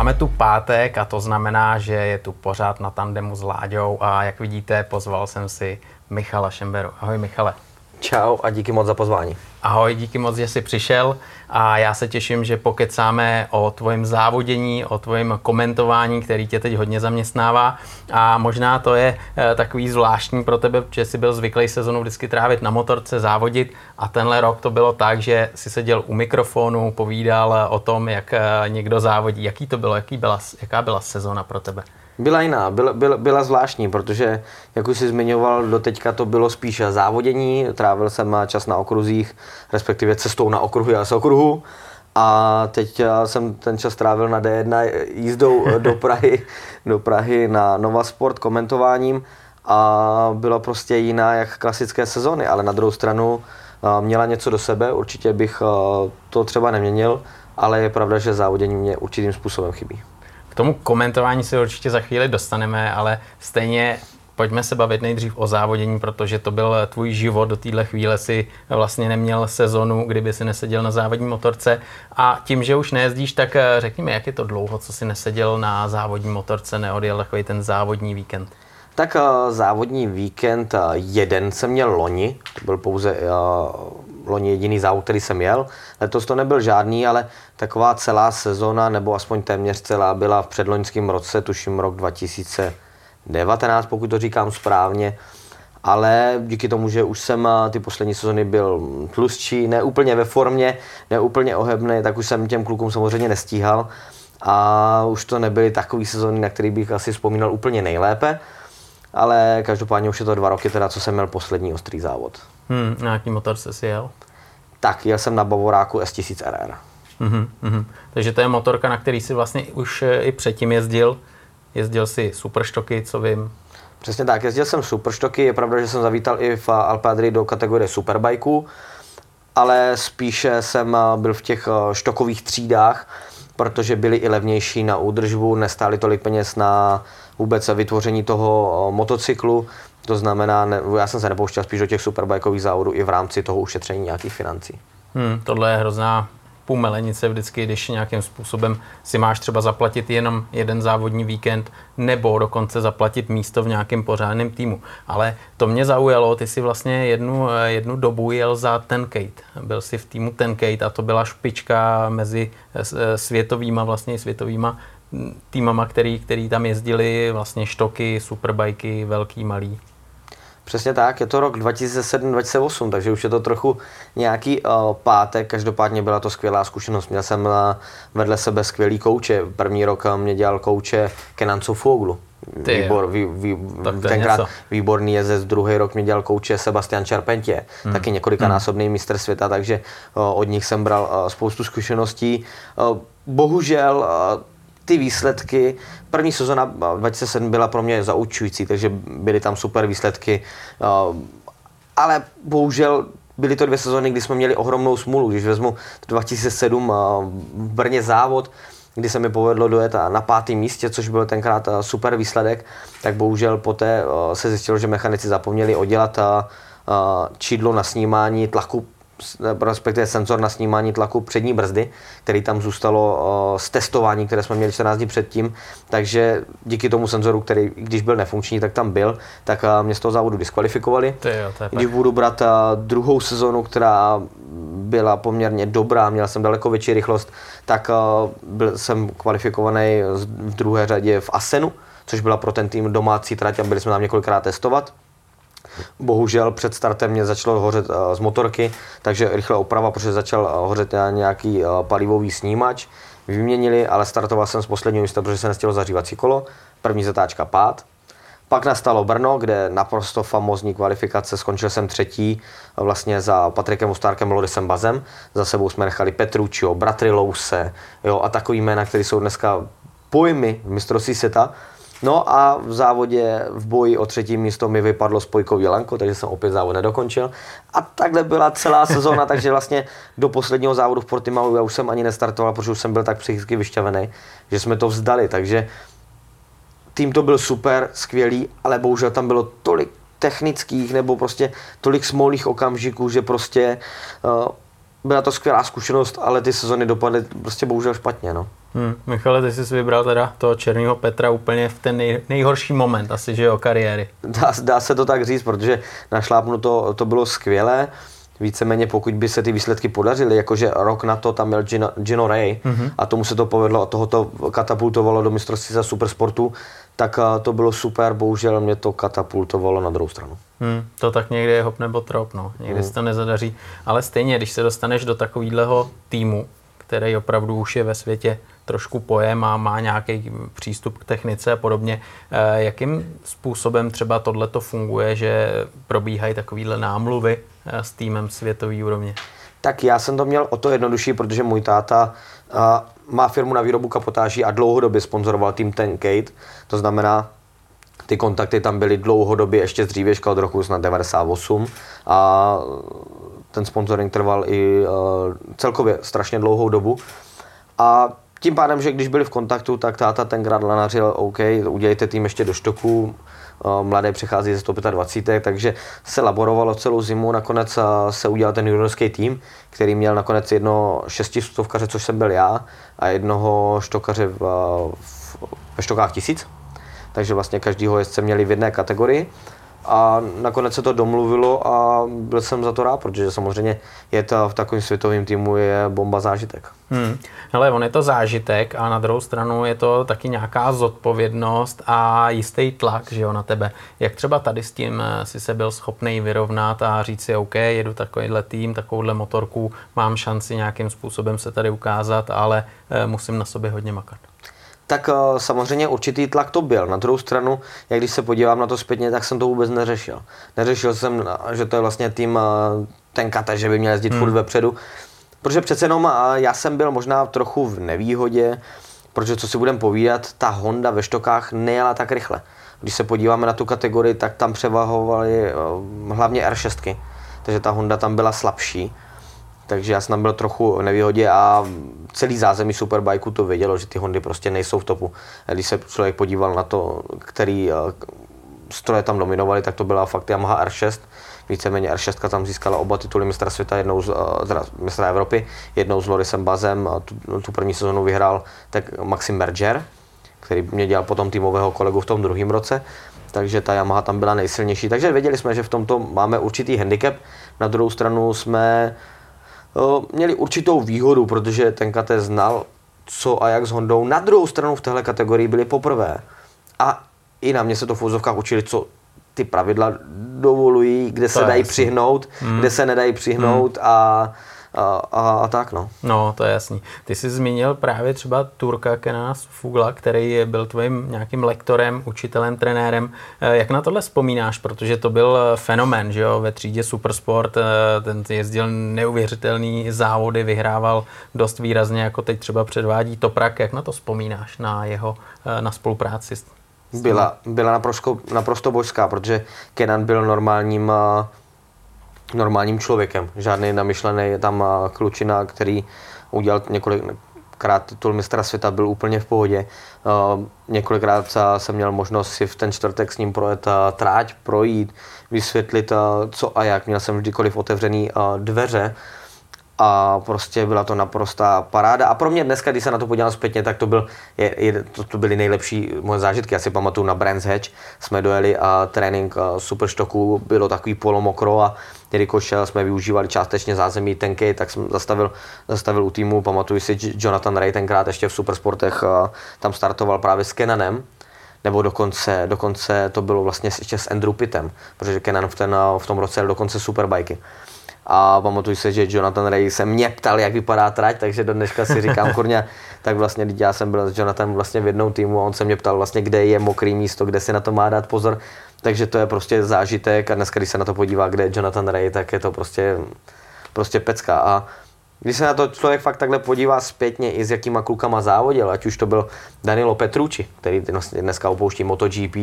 Máme tu pátek a to znamená, že je tu pořád na tandemu s Láďou a jak vidíte, pozval jsem si Michala Šemberu. Ahoj Michale. Čau a díky moc za pozvání. Ahoj, díky moc, že jsi přišel a já se těším, že pokecáme o tvojím závodění, o tvojím komentování, který tě teď hodně zaměstnává a možná to je e, takový zvláštní pro tebe, že jsi byl zvyklý sezonu vždycky trávit na motorce, závodit a tenhle rok to bylo tak, že jsi seděl u mikrofonu, povídal o tom, jak e, někdo závodí. Jaký to bylo, jaký byla, jaká byla sezona pro tebe? Byla jiná, byla, byla, byla zvláštní, protože, jak už jsi zmiňoval, do teďka to bylo spíše závodění, trávil jsem čas na okruzích, respektive cestou na okruhy a z okruhu. A teď jsem ten čas trávil na D1 jízdou do Prahy, do Prahy na Nova Sport komentováním a byla prostě jiná jak klasické sezony, ale na druhou stranu měla něco do sebe, určitě bych to třeba neměnil, ale je pravda, že závodění mě určitým způsobem chybí. Tomu komentování se určitě za chvíli dostaneme, ale stejně pojďme se bavit nejdřív o závodění, protože to byl tvůj život. Do téhle chvíle si vlastně neměl sezonu, kdyby si neseděl na závodní motorce. A tím, že už nejezdíš, tak eh, řekni mi, jak je to dlouho, co si neseděl na závodní motorce, neodjel takový ten závodní víkend? Tak uh, závodní víkend, uh, jeden jsem měl loni, to byl pouze uh, loni jediný závod, který jsem jel. Letos to nebyl žádný, ale taková celá sezona, nebo aspoň téměř celá, byla v předloňském roce, tuším rok 2019, pokud to říkám správně. Ale díky tomu, že už jsem ty poslední sezony byl tlustší, ne úplně ve formě, ne úplně ohebný, tak už jsem těm klukům samozřejmě nestíhal. A už to nebyly takové sezony, na které bych asi vzpomínal úplně nejlépe. Ale každopádně už je to dva roky, teda, co jsem měl poslední ostrý závod. Hmm, na jaký motor jsi jel? Tak, jel jsem na Bavoráku S1000RR. Mm-hmm, mm-hmm. Takže to je motorka, na který si vlastně už eh, i předtím jezdil. Jezdil si superštoky, co vím. Přesně tak, jezdil jsem superštoky, je pravda, že jsem zavítal i v Alpadry do kategorie superbajků, ale spíše jsem eh, byl v těch eh, štokových třídách, protože byly i levnější na údržbu, nestály tolik peněz na vůbec vytvoření toho motocyklu, to znamená, ne, já jsem se nepouštěl spíš do těch superbajkových závodů i v rámci toho ušetření nějakých financí. Hmm, tohle je hrozná pumelenice vždycky, když nějakým způsobem si máš třeba zaplatit jenom jeden závodní víkend nebo dokonce zaplatit místo v nějakém pořádném týmu. Ale to mě zaujalo, ty si vlastně jednu, jednu dobu jel za ten Kate. Byl si v týmu ten Kate a to byla špička mezi světovýma, vlastně světovýma týmama, který, který tam jezdili, vlastně štoky, superbajky, velký, malý. Přesně tak, je to rok 2007-2008, takže už je to trochu nějaký uh, pátek, každopádně byla to skvělá zkušenost. Měl jsem uh, vedle sebe skvělý kouče, první rok uh, mě dělal kouče Kenan Sofoglu. Výbor, vý, vý, tenkrát něco. výborný jezdec, druhý rok mě dělal kouče Sebastian Charpentier, hmm. taky několikanásobný hmm. mistr světa, takže uh, od nich jsem bral uh, spoustu zkušeností. Uh, bohužel uh, ty výsledky, první sezona 2007 byla pro mě zaučující, takže byly tam super výsledky, eh, ale bohužel byly to dvě sezóny, kdy jsme měli ohromnou smůlu. Když vezmu 2007 eh, v Brně závod, kdy se mi povedlo dojet na pátém místě, což byl tenkrát eh, super výsledek, tak bohužel poté se zjistilo, že mechanici zapomněli oddělat čidlo na snímání tlaku respektive senzor na snímání tlaku přední brzdy, který tam zůstalo z testování, které jsme měli 14 dní předtím, takže díky tomu senzoru, který když byl nefunkční, tak tam byl, tak mě z toho závodu diskvalifikovali. Když budu brát druhou sezonu, která byla poměrně dobrá, měl jsem daleko větší rychlost, tak byl jsem kvalifikovaný v druhé řadě v Asenu, což byla pro ten tým domácí trať a byli jsme tam několikrát testovat. Bohužel před startem mě začalo hořet uh, z motorky, takže rychle oprava, protože začal uh, hořet nějaký uh, palivový snímač. Vyměnili, ale startoval jsem z posledního místa, protože se nestihlo zařívací kolo. První zatáčka pád. Pak nastalo Brno, kde naprosto famózní kvalifikace, skončil jsem třetí vlastně za Patrikem Ostárkem, Lodisem Bazem. Za sebou jsme nechali Petruccio, Bratry Louse jo, a takový jména, které jsou dneska pojmy v mistrovství světa. No a v závodě v boji o třetí místo mi vypadlo spojkový Lanko, takže jsem opět závod nedokončil. A takhle byla celá sezóna, takže vlastně do posledního závodu v Portimao já už jsem ani nestartoval, protože už jsem byl tak psychicky vyšťavený, že jsme to vzdali. Takže tým to byl super, skvělý, ale bohužel tam bylo tolik technických nebo prostě tolik smolných okamžiků, že prostě uh, byla to skvělá zkušenost, ale ty sezony dopadly prostě bohužel špatně. No. Hmm. Michale, ty jsi vybral teda toho Černýho Petra úplně v ten nej, nejhorší moment asi, že jo, kariéry. Dá, dá, se to tak říct, protože na šlápnu to, to bylo skvělé. Víceméně pokud by se ty výsledky podařily, jakože rok na to tam měl Gino, Gino Ray mm-hmm. a tomu se to povedlo a toho to katapultovalo do mistrovství za supersportu, tak to bylo super, bohužel mě to katapultovalo na druhou stranu. Hmm, to tak někdy je hop nebo trop, no. Někdy hmm. se to nezadaří. Ale stejně, když se dostaneš do takového týmu, který opravdu už je ve světě trošku pojem a má nějaký přístup k technice a podobně. Eh, jakým způsobem třeba tohle to funguje, že probíhají takovéhle námluvy eh, s týmem světové úrovně? Tak já jsem to měl o to jednodušší, protože můj táta eh, má firmu na výrobu kapotáží a dlouhodobě sponzoroval tým Tenkate. To znamená, ty kontakty tam byly dlouhodobě, ještě dřívěžka od roku snad 98 a ten sponsoring trval i celkově strašně dlouhou dobu. A tím pádem, že když byli v kontaktu, tak táta tenkrát lanařil, OK, udělejte tým ještě do štoku, eh, mladé přechází ze 125, takže se laborovalo celou zimu, nakonec eh, se udělal ten juniorský tým, který měl nakonec jedno šestistovkaře, což jsem byl já, a jednoho štokaře v, v, ve štokách tisíc. Takže vlastně každýho jezdce měli v jedné kategorii. A nakonec se to domluvilo a byl jsem za to rád, protože samozřejmě je to v takovém světovém týmu je bomba zážitek. Hmm. Ale on je to zážitek a na druhou stranu je to taky nějaká zodpovědnost a jistý tlak že jo, na tebe. Jak třeba tady s tím eh, si se byl schopný vyrovnat a říct si, OK, jedu takovýhle tým, takovouhle motorku, mám šanci nějakým způsobem se tady ukázat, ale eh, musím na sobě hodně makat tak uh, samozřejmě určitý tlak to byl. Na druhou stranu, jak když se podívám na to zpětně, tak jsem to vůbec neřešil. Neřešil jsem, že to je vlastně tým uh, ten kate, že by měl jezdit hmm. furt vepředu. Protože přece jenom já jsem byl možná trochu v nevýhodě, protože co si budem povídat, ta Honda ve štokách nejela tak rychle. Když se podíváme na tu kategorii, tak tam převahovaly hlavně R6, takže ta Honda tam byla slabší takže já jsem byl trochu nevýhodě a celý zázemí Superbikeu to vědělo, že ty Hondy prostě nejsou v topu. Když se člověk podíval na to, který eh, stroje tam dominovaly, tak to byla fakt Yamaha R6. Víceméně R6 tam získala oba tituly mistra světa, jednou z, eh, teda mistra Evropy, jednou s Lorisem Bazem, a tu, tu první sezonu vyhrál tak Maxim Merger, který mě dělal potom týmového kolegu v tom druhém roce takže ta Yamaha tam byla nejsilnější. Takže věděli jsme, že v tomto máme určitý handicap. Na druhou stranu jsme měli určitou výhodu, protože ten KT znal, co a jak s Hondou. Na druhou stranu v téhle kategorii byli poprvé. A i na mě se to v úzovkách učili, co ty pravidla dovolují, kde to se dají jasný. přihnout, hmm. kde se nedají přihnout hmm. a a, a, a tak no. No, to je jasný. Ty jsi zmínil právě třeba Turka Kenana Fugla, který byl tvým nějakým lektorem, učitelem, trenérem. Eh, jak na tohle vzpomínáš? Protože to byl eh, fenomen, že jo, ve třídě Supersport, eh, ten jezdil neuvěřitelný závody, vyhrával dost výrazně, jako teď třeba předvádí Toprak. Jak na to vzpomínáš, na jeho, na spolupráci byla, byla naprosto, naprosto božská, protože Kenan byl normálním normálním člověkem. Žádný namyšlený tam klučina, který udělal několikrát titul mistra světa, byl úplně v pohodě. Několikrát jsem měl možnost si v ten čtvrtek s ním projet tráť, projít, vysvětlit co a jak. Měl jsem vždykoliv otevřený dveře a prostě byla to naprostá paráda. A pro mě dneska, když se na to podívám zpětně, tak to, byl, je, je, to, to byly nejlepší moje zážitky. Já si pamatuju na Brands Hedge, jsme dojeli a trénink superštoku bylo takový polomokro a jelikož jsme využívali částečně zázemí tenky, tak jsem zastavil, zastavil u týmu, pamatuju si Jonathan Ray tenkrát ještě v Supersportech, tam startoval právě s Kenanem, nebo dokonce, dokonce to bylo vlastně ještě s Andrew Pittem, protože Kenan v, ten, v tom roce dokonce superbajky. A pamatuju se, že Jonathan Ray se mě ptal, jak vypadá trať, takže do dneška si říkám, kurňa, tak vlastně já jsem byl s Jonathanem vlastně v jednom týmu a on se mě ptal vlastně, kde je mokrý místo, kde si na to má dát pozor. Takže to je prostě zážitek a dneska, když se na to podívá, kde je Jonathan Ray, tak je to prostě, prostě pecka. A když se na to člověk fakt takhle podívá zpětně i s jakýma klukama závodil, ať už to byl Danilo Petrucci, který dneska opouští MotoGP,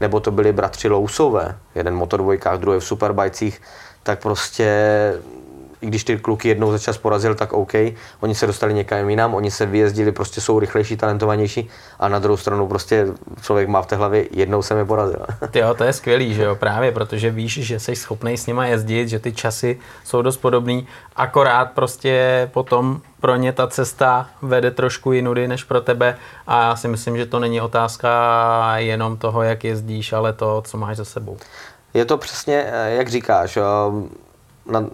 nebo to byli bratři Lousové, jeden v motodvojkách, druhý v superbajcích, tak prostě i když ty kluky jednou za čas porazil, tak OK, oni se dostali někam jinam, oni se vyjezdili, prostě jsou rychlejší, talentovanější a na druhou stranu prostě člověk má v té hlavě, jednou se mi porazil. Jo, to je skvělý, že jo, právě, protože víš, že jsi schopný s nima jezdit, že ty časy jsou dost podobný, akorát prostě potom pro ně ta cesta vede trošku jinudy než pro tebe a já si myslím, že to není otázka jenom toho, jak jezdíš, ale to, co máš za sebou. Je to přesně, eh, jak říkáš, eh, na,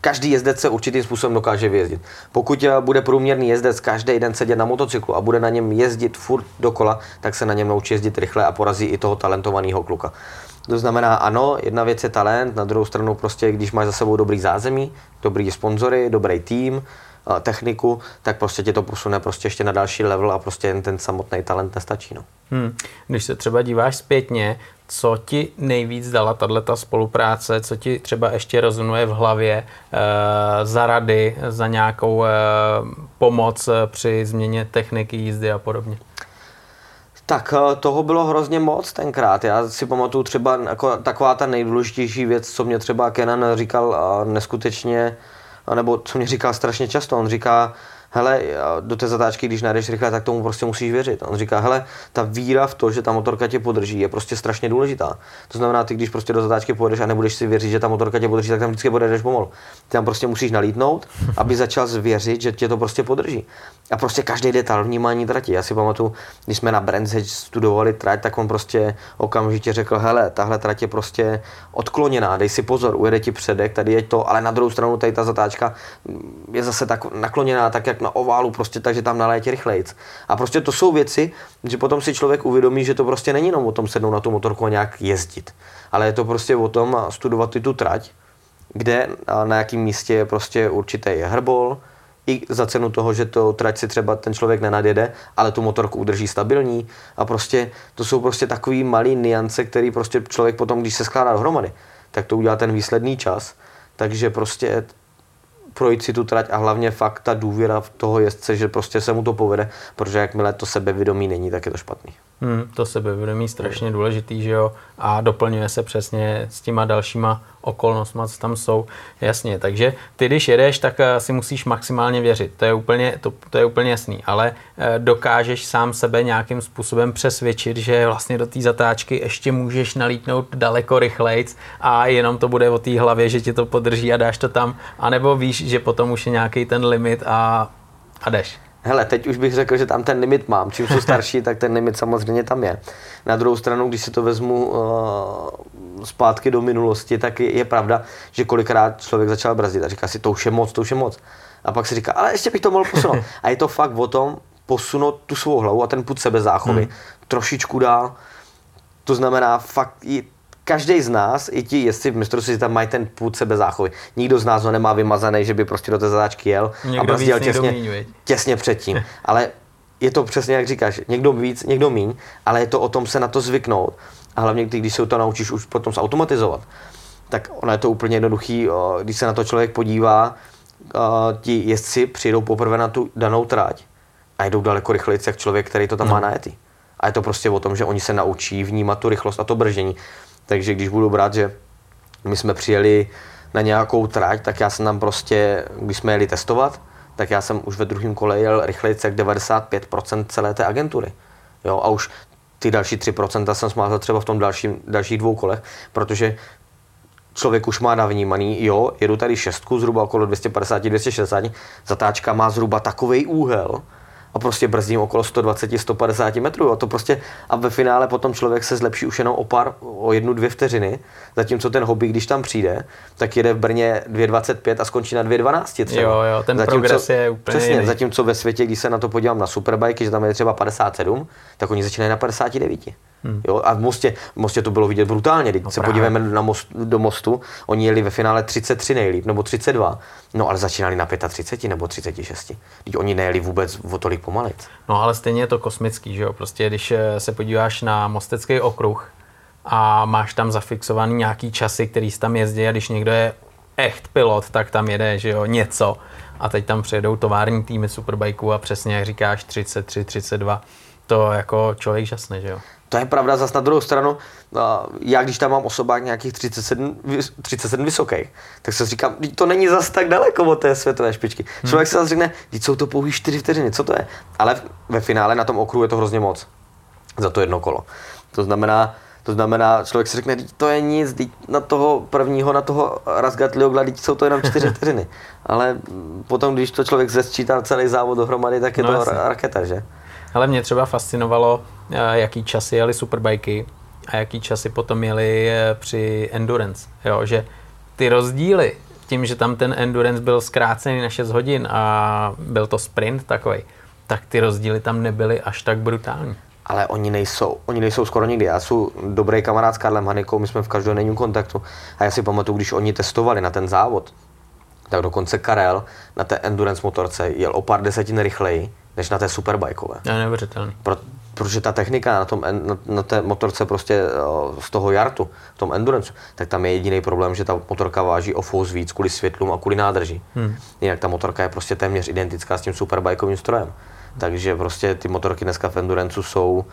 každý jezdec se určitým způsobem dokáže vyjezdit. Pokud eh, bude průměrný jezdec každý den sedět na motocyklu a bude na něm jezdit furt dokola, tak se na něm naučí jezdit rychle a porazí i toho talentovaného kluka. To znamená, ano, jedna věc je talent, na druhou stranu prostě, když máš za sebou dobrý zázemí, dobrý sponzory, dobrý tým, techniku, tak prostě tě to posune prostě ještě na další level a prostě jen ten samotný talent nestačí. No. Hmm. Když se třeba díváš zpětně, co ti nejvíc dala tato spolupráce, co ti třeba ještě rozumuje v hlavě e, za rady, za nějakou e, pomoc při změně techniky jízdy a podobně? Tak eh, toho bylo hrozně moc tenkrát. Já si pamatuju třeba jako taková ta nejdůležitější věc, co mě třeba Kenan říkal neskutečně, nebo co mě říká strašně často. On říká, hele, do té zatáčky, když najdeš rychle, tak tomu prostě musíš věřit. On říká, hele, ta víra v to, že ta motorka tě podrží, je prostě strašně důležitá. To znamená, ty když prostě do zatáčky pojedeš a nebudeš si věřit, že ta motorka tě podrží, tak tam vždycky pojedeš pomalu. Ty tam prostě musíš nalítnout, aby začal zvěřit, že tě to prostě podrží. A prostě každý detail vnímání trati. Já si pamatuju, když jsme na Brands studovali trať, tak on prostě okamžitě řekl, hele, tahle trať je prostě odkloněná, dej si pozor, ujede ti předek, tady je to, ale na druhou stranu tady ta zatáčka je zase tak nakloněná, tak jak na oválu, prostě takže tam nalétě rychlejc. A prostě to jsou věci, že potom si člověk uvědomí, že to prostě není jenom o tom sednout na tu motorku a nějak jezdit, ale je to prostě o tom studovat i tu trať, kde na jakém místě je prostě určitý hrbol, i za cenu toho, že to trať si třeba ten člověk nenadjede, ale tu motorku udrží stabilní a prostě to jsou prostě takový malý niance, který prostě člověk potom, když se skládá dohromady, tak to udělá ten výsledný čas. Takže prostě projít si tu trať a hlavně fakt ta důvěra v toho jezdce, že prostě se mu to povede, protože jakmile to sebevědomí není, tak je to špatný. Hmm, to sebevědomí strašně důležitý, že jo, a doplňuje se přesně s těma dalšíma okolnostmi, co tam jsou. Jasně, takže ty, když jedeš, tak eh, si musíš maximálně věřit, to je úplně, to, to je úplně jasný, ale eh, dokážeš sám sebe nějakým způsobem přesvědčit, že vlastně do té zatáčky ještě můžeš nalítnout daleko rychlejc a jenom to bude o té hlavě, že ti to podrží a dáš to tam, anebo víš, že potom už je nějaký ten limit a, a jdeš. Hele, teď už bych řekl, že tam ten limit mám. Čím jsou starší, tak ten limit samozřejmě tam je. Na druhou stranu, když si to vezmu uh, zpátky do minulosti, tak je, je pravda, že kolikrát člověk začal brzdit a říká si, to už je moc, to už je moc. A pak si říká, ale ještě bych to mohl posunout. A je to fakt o tom posunout tu svou hlavu a ten put sebezáchovy hmm. trošičku dál. To znamená fakt jít každý z nás, i ti jezdci v mistrovství tam mají ten půd sebe záchovy. Nikdo z nás ho nemá vymazaný, že by prostě do té zadáčky jel někdo a brzdil těsně, míň, těsně předtím. ale je to přesně jak říkáš, někdo víc, někdo míň, ale je to o tom se na to zvyknout. A hlavně, když se to naučíš už potom zautomatizovat, tak ono je to úplně jednoduchý, když se na to člověk podívá, ti jezdci přijdou poprvé na tu danou tráť a jdou daleko rychleji, jak člověk, který to tam no. má najetý. A je to prostě o tom, že oni se naučí vnímat tu rychlost a to brždění. Takže když budu brát, že my jsme přijeli na nějakou trať, tak já jsem tam prostě, když jsme jeli testovat, tak já jsem už ve druhém kole jel rychleji jak 95% celé té agentury. Jo, a už ty další 3% jsem smázal třeba v tom dalším, dalších dvou kolech, protože člověk už má navnímaný, jo, jedu tady šestku, zhruba okolo 250-260, zatáčka má zhruba takový úhel, a prostě brzdím okolo 120-150 metrů. A to prostě a ve finále potom člověk se zlepší už jenom o pár, o jednu, dvě vteřiny, zatímco ten hobby, když tam přijde, tak jede v Brně 2,25 a skončí na 2,12 třeba. Jo, jo, ten zatímco, progres je úplně Přesně, jiný. zatímco ve světě, když se na to podívám na superbajky, že tam je třeba 57, tak oni začínají na 59. Hmm. Jo, a v Mostě, v Mostě to bylo vidět brutálně. Když no se podíváme na most, do Mostu, oni jeli ve finále 33 nejlíp, nebo 32. No ale začínali na 35 nebo 36. Teď oni nejeli vůbec o tolik pomalit. No ale stejně je to kosmický, že jo? Prostě když eh, se podíváš na Mostecký okruh a máš tam zafixovaný nějaký časy, který tam jezdí a když někdo je echt pilot, tak tam jede, že jo, něco. A teď tam přijedou tovární týmy superbajků a přesně jak říkáš 33, 32 to jako člověk žasne, že jo? To je pravda, zase na druhou stranu, já když tam mám osobák nějakých 37, 37 vysokých, tak se říkám, to není zas tak daleko od té světové špičky. Hmm. Člověk se zase řekne, co to pouhý 4 vteřiny, co to je? Ale ve finále na tom okruhu je to hrozně moc za to jedno kolo. To znamená, to znamená, člověk si řekne, to je nic, na toho prvního, na toho Razgatliogla, jsou to jenom čtyři vteřiny. Ale potom, když to člověk zesčítá celý závod dohromady, tak je no, to jasně. raketa, že? Ale mě třeba fascinovalo, eh, jaký časy jeli superbajky a jaký časy potom jeli eh, při endurance. Jo, že ty rozdíly, tím, že tam ten endurance byl zkrácený na 6 hodin a byl to sprint takový, tak ty rozdíly tam nebyly až tak brutální ale oni nejsou. Oni nejsou skoro nikdy. Já jsem dobrý kamarád s Karlem Hanikou, my jsme v každodenním kontaktu. A já si pamatuju, když oni testovali na ten závod, tak dokonce Karel na té endurance motorce jel o pár desetin rychleji, než na té superbajkové. Je neuvěřitelný. Pro, protože ta technika na, tom, na, na té motorce prostě z toho jartu, v tom endurance, tak tam je jediný problém, že ta motorka váží o fous víc kvůli světlům a kvůli nádrži. Hmm. Jinak ta motorka je prostě téměř identická s tím superbajkovým strojem. Takže prostě ty motorky dneska v Endurance jsou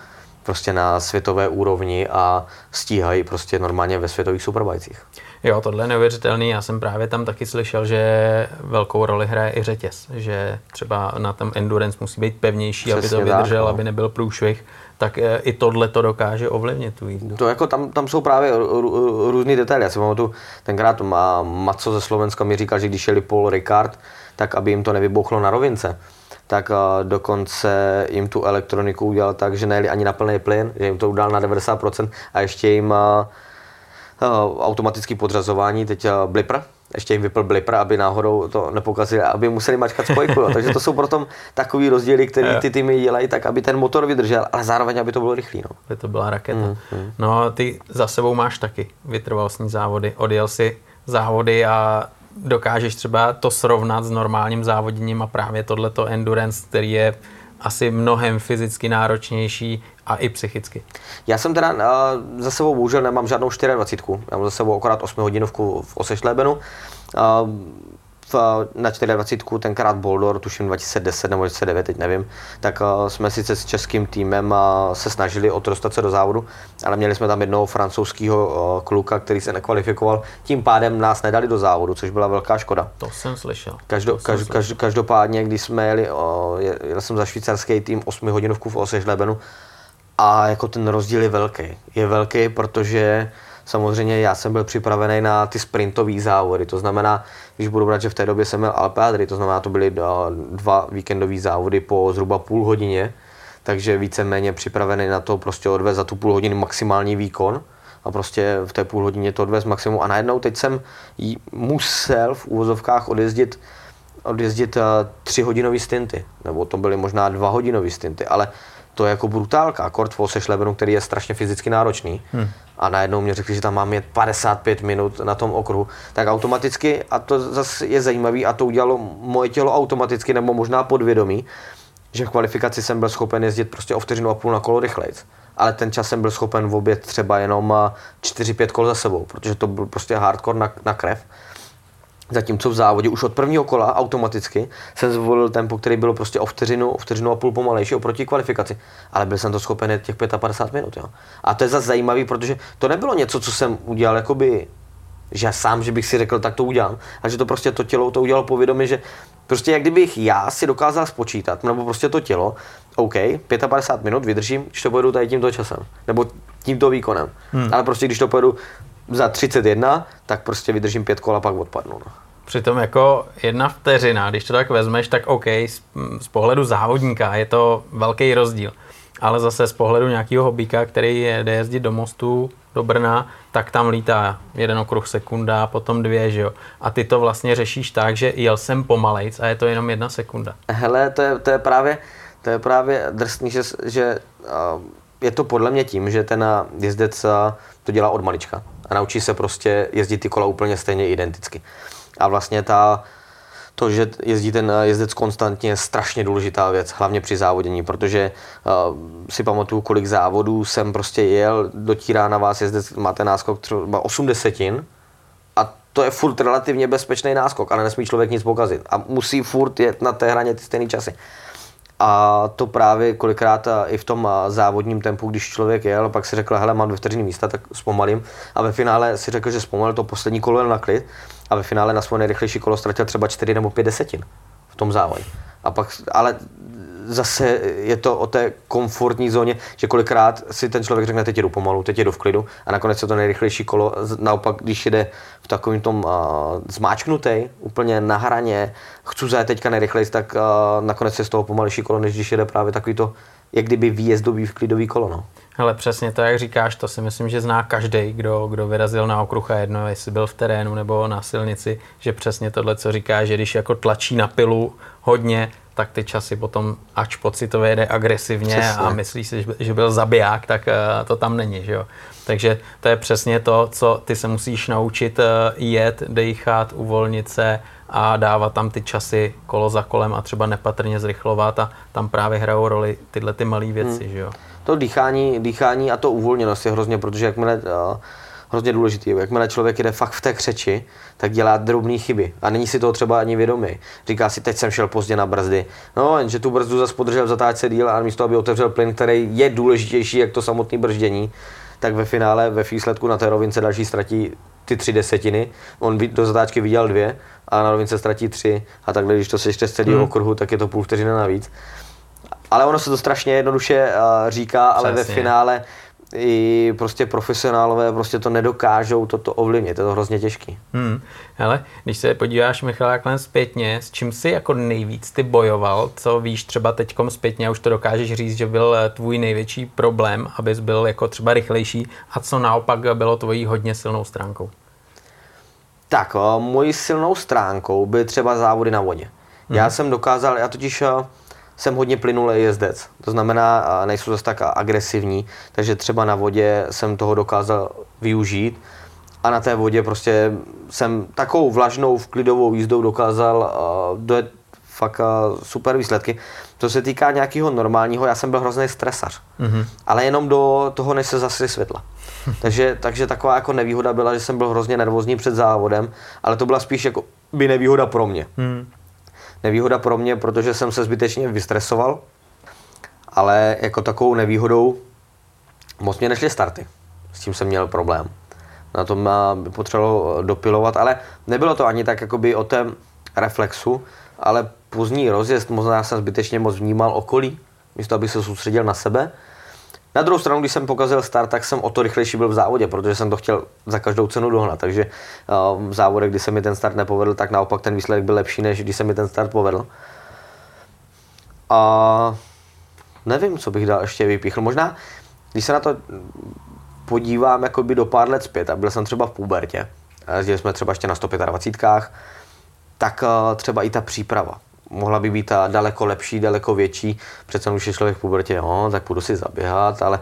prostě na světové úrovni a stíhají prostě normálně ve světových superbajcích. Jo, tohle je neuvěřitelný. Já jsem právě tam taky slyšel, že velkou roli hraje i řetěz, že třeba na tom endurance musí být pevnější, Přesně aby to vydržel, tak, no. aby nebyl průšvih tak eh, i tohle to dokáže ovlivnit tu jízdu. To jako tam, tam jsou právě různý detaily. Já si pamatuju, tenkrát Maco ze Slovenska mi říkal, že když jeli Paul Ricard, tak aby jim to nevybouchlo na rovince tak dokonce jim tu elektroniku udělal tak, že nejeli ani na plný plyn, že jim to udal na 90% a ještě jim automatický podřazování, teď blipr, ještě jim vypl blipr, aby náhodou to nepokazili, aby museli mačkat spojku. Jo. Takže to jsou potom takový rozdíly, které ty týmy dělají tak, aby ten motor vydržel, ale zároveň, aby to bylo rychlý. No. Aby to byla raketa. Mm, mm. No ty za sebou máš taky vytrvalostní závody. Odjel si závody a dokážeš třeba to srovnat s normálním závoděním a právě tohleto endurance, který je asi mnohem fyzicky náročnější a i psychicky. Já jsem teda uh, za sebou bohužel nemám žádnou 24. Já mám za sebou akorát 8 hodinovku v Osešlebenu. Uh, v, na 24, tenkrát Boldor, tuším 2010 nebo 2009, teď nevím, tak uh, jsme sice s českým týmem uh, se snažili o to dostat se do závodu, ale měli jsme tam jednoho francouzského uh, kluka, který se nekvalifikoval, tím pádem nás nedali do závodu, což byla velká škoda. To jsem slyšel. Každo, to kaž, kaž, každopádně, když jsme jeli, uh, jel jsem za švýcarský tým 8 hodinovku v Osešlebenu a jako ten rozdíl je velký. Je velký, protože samozřejmě já jsem byl připravený na ty sprintové závody, to znamená, když budu brát, že v té době jsem měl Alpe Adri, to znamená, to byly dva víkendové závody po zhruba půl hodině, takže víceméně připravený na to prostě odvést za tu půl hodiny maximální výkon a prostě v té půl hodině to odvést maximum a najednou teď jsem musel v úvozovkách odjezdit odjezdit tři hodinové stinty, nebo to byly možná dva hodinové stinty, ale to je jako brutálka, kort v Osešlebenu, který je strašně fyzicky náročný. Hmm. A najednou mě řekli, že tam mám jet 55 minut na tom okruhu, tak automaticky, a to zase je zajímavé, a to udělalo moje tělo automaticky, nebo možná podvědomí, že v kvalifikaci jsem byl schopen jezdit prostě o vteřinu a půl na kolo rychlejc. Ale ten čas jsem byl schopen v oběd třeba jenom 4-5 kol za sebou, protože to byl prostě hardcore na, na krev. Zatímco v závodě už od prvního kola automaticky jsem zvolil tempo, který bylo prostě o vteřinu, o vteřinu a půl pomalejší oproti kvalifikaci. Ale byl jsem to schopen těch 55 minut. Jo. A to je zase zajímavé, protože to nebylo něco, co jsem udělal jakoby že sám, že bych si řekl, tak to udělám, a že to prostě to tělo to udělalo povědomě, že prostě jak kdybych já si dokázal spočítat, nebo prostě to tělo, OK, 55 minut vydržím, když to pojedu tady tímto časem, nebo tímto výkonem. Hmm. Ale prostě když to pojedu za 31, tak prostě vydržím pět kol a pak odpadnu. No. Přitom jako jedna vteřina, když to tak vezmeš, tak OK, z, z pohledu závodníka je to velký rozdíl. Ale zase z pohledu nějakého hobíka, který jde jezdit do mostu, do Brna, tak tam lítá jeden okruh sekunda, potom dvě, že jo. A ty to vlastně řešíš tak, že jel jsem pomalejc a je to jenom jedna sekunda. Hele, to je, to je právě, to je právě drsný, že, že je to podle mě tím, že ten jezdec to dělá od malička a naučí se prostě jezdit ty kola úplně stejně identicky. A vlastně ta, to, že jezdí ten jezdec konstantně, je strašně důležitá věc, hlavně při závodění, protože uh, si pamatuju, kolik závodů jsem prostě jel, dotírá na vás jezdec, máte náskok třeba 8 desetin a to je furt relativně bezpečný náskok, ale nesmí člověk nic pokazit a musí furt jet na té hraně ty stejné časy. A to právě kolikrát i v tom závodním tempu, když člověk jel, pak si řekl, hele, mám dvě místa, tak zpomalím. A ve finále si řekl, že zpomalil to poslední kolo na klid a ve finále na svůj nejrychlejší kolo ztratil třeba 4 nebo 5 desetin v tom závodě. A pak, ale zase je to o té komfortní zóně, že kolikrát si ten člověk řekne, teď jdu pomalu, teď jdu v klidu a nakonec je to nejrychlejší kolo. Naopak, když jde v takovém tom uh, zmáčknutý, úplně na hraně, chci zajet teďka nejrychleji, tak uh, nakonec je z toho pomalejší kolo, než když jede právě takový to, jak kdyby výjezdový v klidový kolo. No. Hele, přesně to, jak říkáš, to si myslím, že zná každý, kdo, kdo vyrazil na okruh a jedno, jestli byl v terénu nebo na silnici, že přesně tohle, co říká, že když jako tlačí na pilu hodně, tak ty časy potom, ač pocitově jede agresivně přesně. a myslí si, že byl zabiják, tak eh, to tam není. Že jo? Takže to je přesně to, co ty se musíš naučit eh, jet, dechat, uvolnit se a dávat tam ty časy kolo za kolem a třeba nepatrně zrychlovat a tam právě hrajou roli tyhle ty malé věci. Hmm. Že jo? To dýchání, dýchání a to uvolněnost je hrozně, protože jakmile uh, hrozně důležitý. Jakmile člověk jde fakt v té křeči, tak dělá drobné chyby a není si toho třeba ani vědomý. Říká si, teď jsem šel pozdě na brzdy. No, jenže tu brzdu zase podržel v zatáčce díl a místo, aby otevřel plyn, který je důležitější, jak to samotné brždění, tak ve finále, ve výsledku na té rovince další ztratí ty tři desetiny. On do zatáčky viděl dvě a na rovince ztratí tři. A takhle, když to sečte z celého hmm. okruhu, tak je to půl vteřiny navíc. Ale ono se to strašně jednoduše uh, říká, Přesně. ale ve finále i prostě profesionálové prostě to nedokážou toto ovlivnit, je to hrozně těžký. Hmm. Ale když se podíváš, Michal, jakhle zpětně, s čím jsi jako nejvíc ty bojoval, co víš třeba teďkom zpětně, a už to dokážeš říct, že byl eh, tvůj největší problém, abys byl jako třeba rychlejší, a co naopak bylo tvojí hodně silnou stránkou? Tak, o, mojí silnou stránkou by třeba závody na vodě. Hmm. Já jsem dokázal, já totiž eh, jsem hodně plynulý jezdec, to znamená, nejsou zase tak agresivní, takže třeba na vodě jsem toho dokázal využít a na té vodě prostě jsem takovou vlažnou, vklidovou jízdou dokázal dojet fakt super výsledky. To se týká nějakého normálního, já jsem byl hrozný stresař, mm-hmm. ale jenom do toho, než se zase světla. takže, takže taková jako nevýhoda byla, že jsem byl hrozně nervózní před závodem, ale to byla spíš jako by nevýhoda pro mě. Mm nevýhoda pro mě, protože jsem se zbytečně vystresoval, ale jako takovou nevýhodou moc mě nešly starty. S tím jsem měl problém. Na tom by potřebovalo dopilovat, ale nebylo to ani tak jakoby o tom reflexu, ale pozdní rozjezd, možná jsem zbytečně moc vnímal okolí, místo aby se soustředil na sebe na druhou stranu, když jsem pokazil start, tak jsem o to rychlejší byl v závodě, protože jsem to chtěl za každou cenu dohnat. Takže uh, v závodě, kdy se mi ten start nepovedl, tak naopak ten výsledek byl lepší, než když se mi ten start povedl. A nevím, co bych dal ještě vypíchl. Možná, když se na to podívám jakoby do pár let zpět, a byl jsem třeba v pubertě, jezdili jsme třeba ještě na 125, tak uh, třeba i ta příprava mohla by být daleko lepší, daleko větší. Přece už je člověk v pubertě, jo, tak půjdu si zaběhat, ale,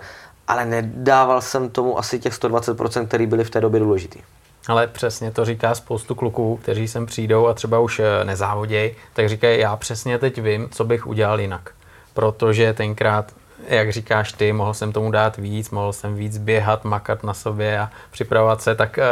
ale nedával jsem tomu asi těch 120%, který byly v té době důležitý. Ale přesně to říká spoustu kluků, kteří sem přijdou a třeba už eh, nezávodějí, tak říkají, já přesně teď vím, co bych udělal jinak. Protože tenkrát, jak říkáš ty, mohl jsem tomu dát víc, mohl jsem víc běhat, makat na sobě a připravovat se, tak eh,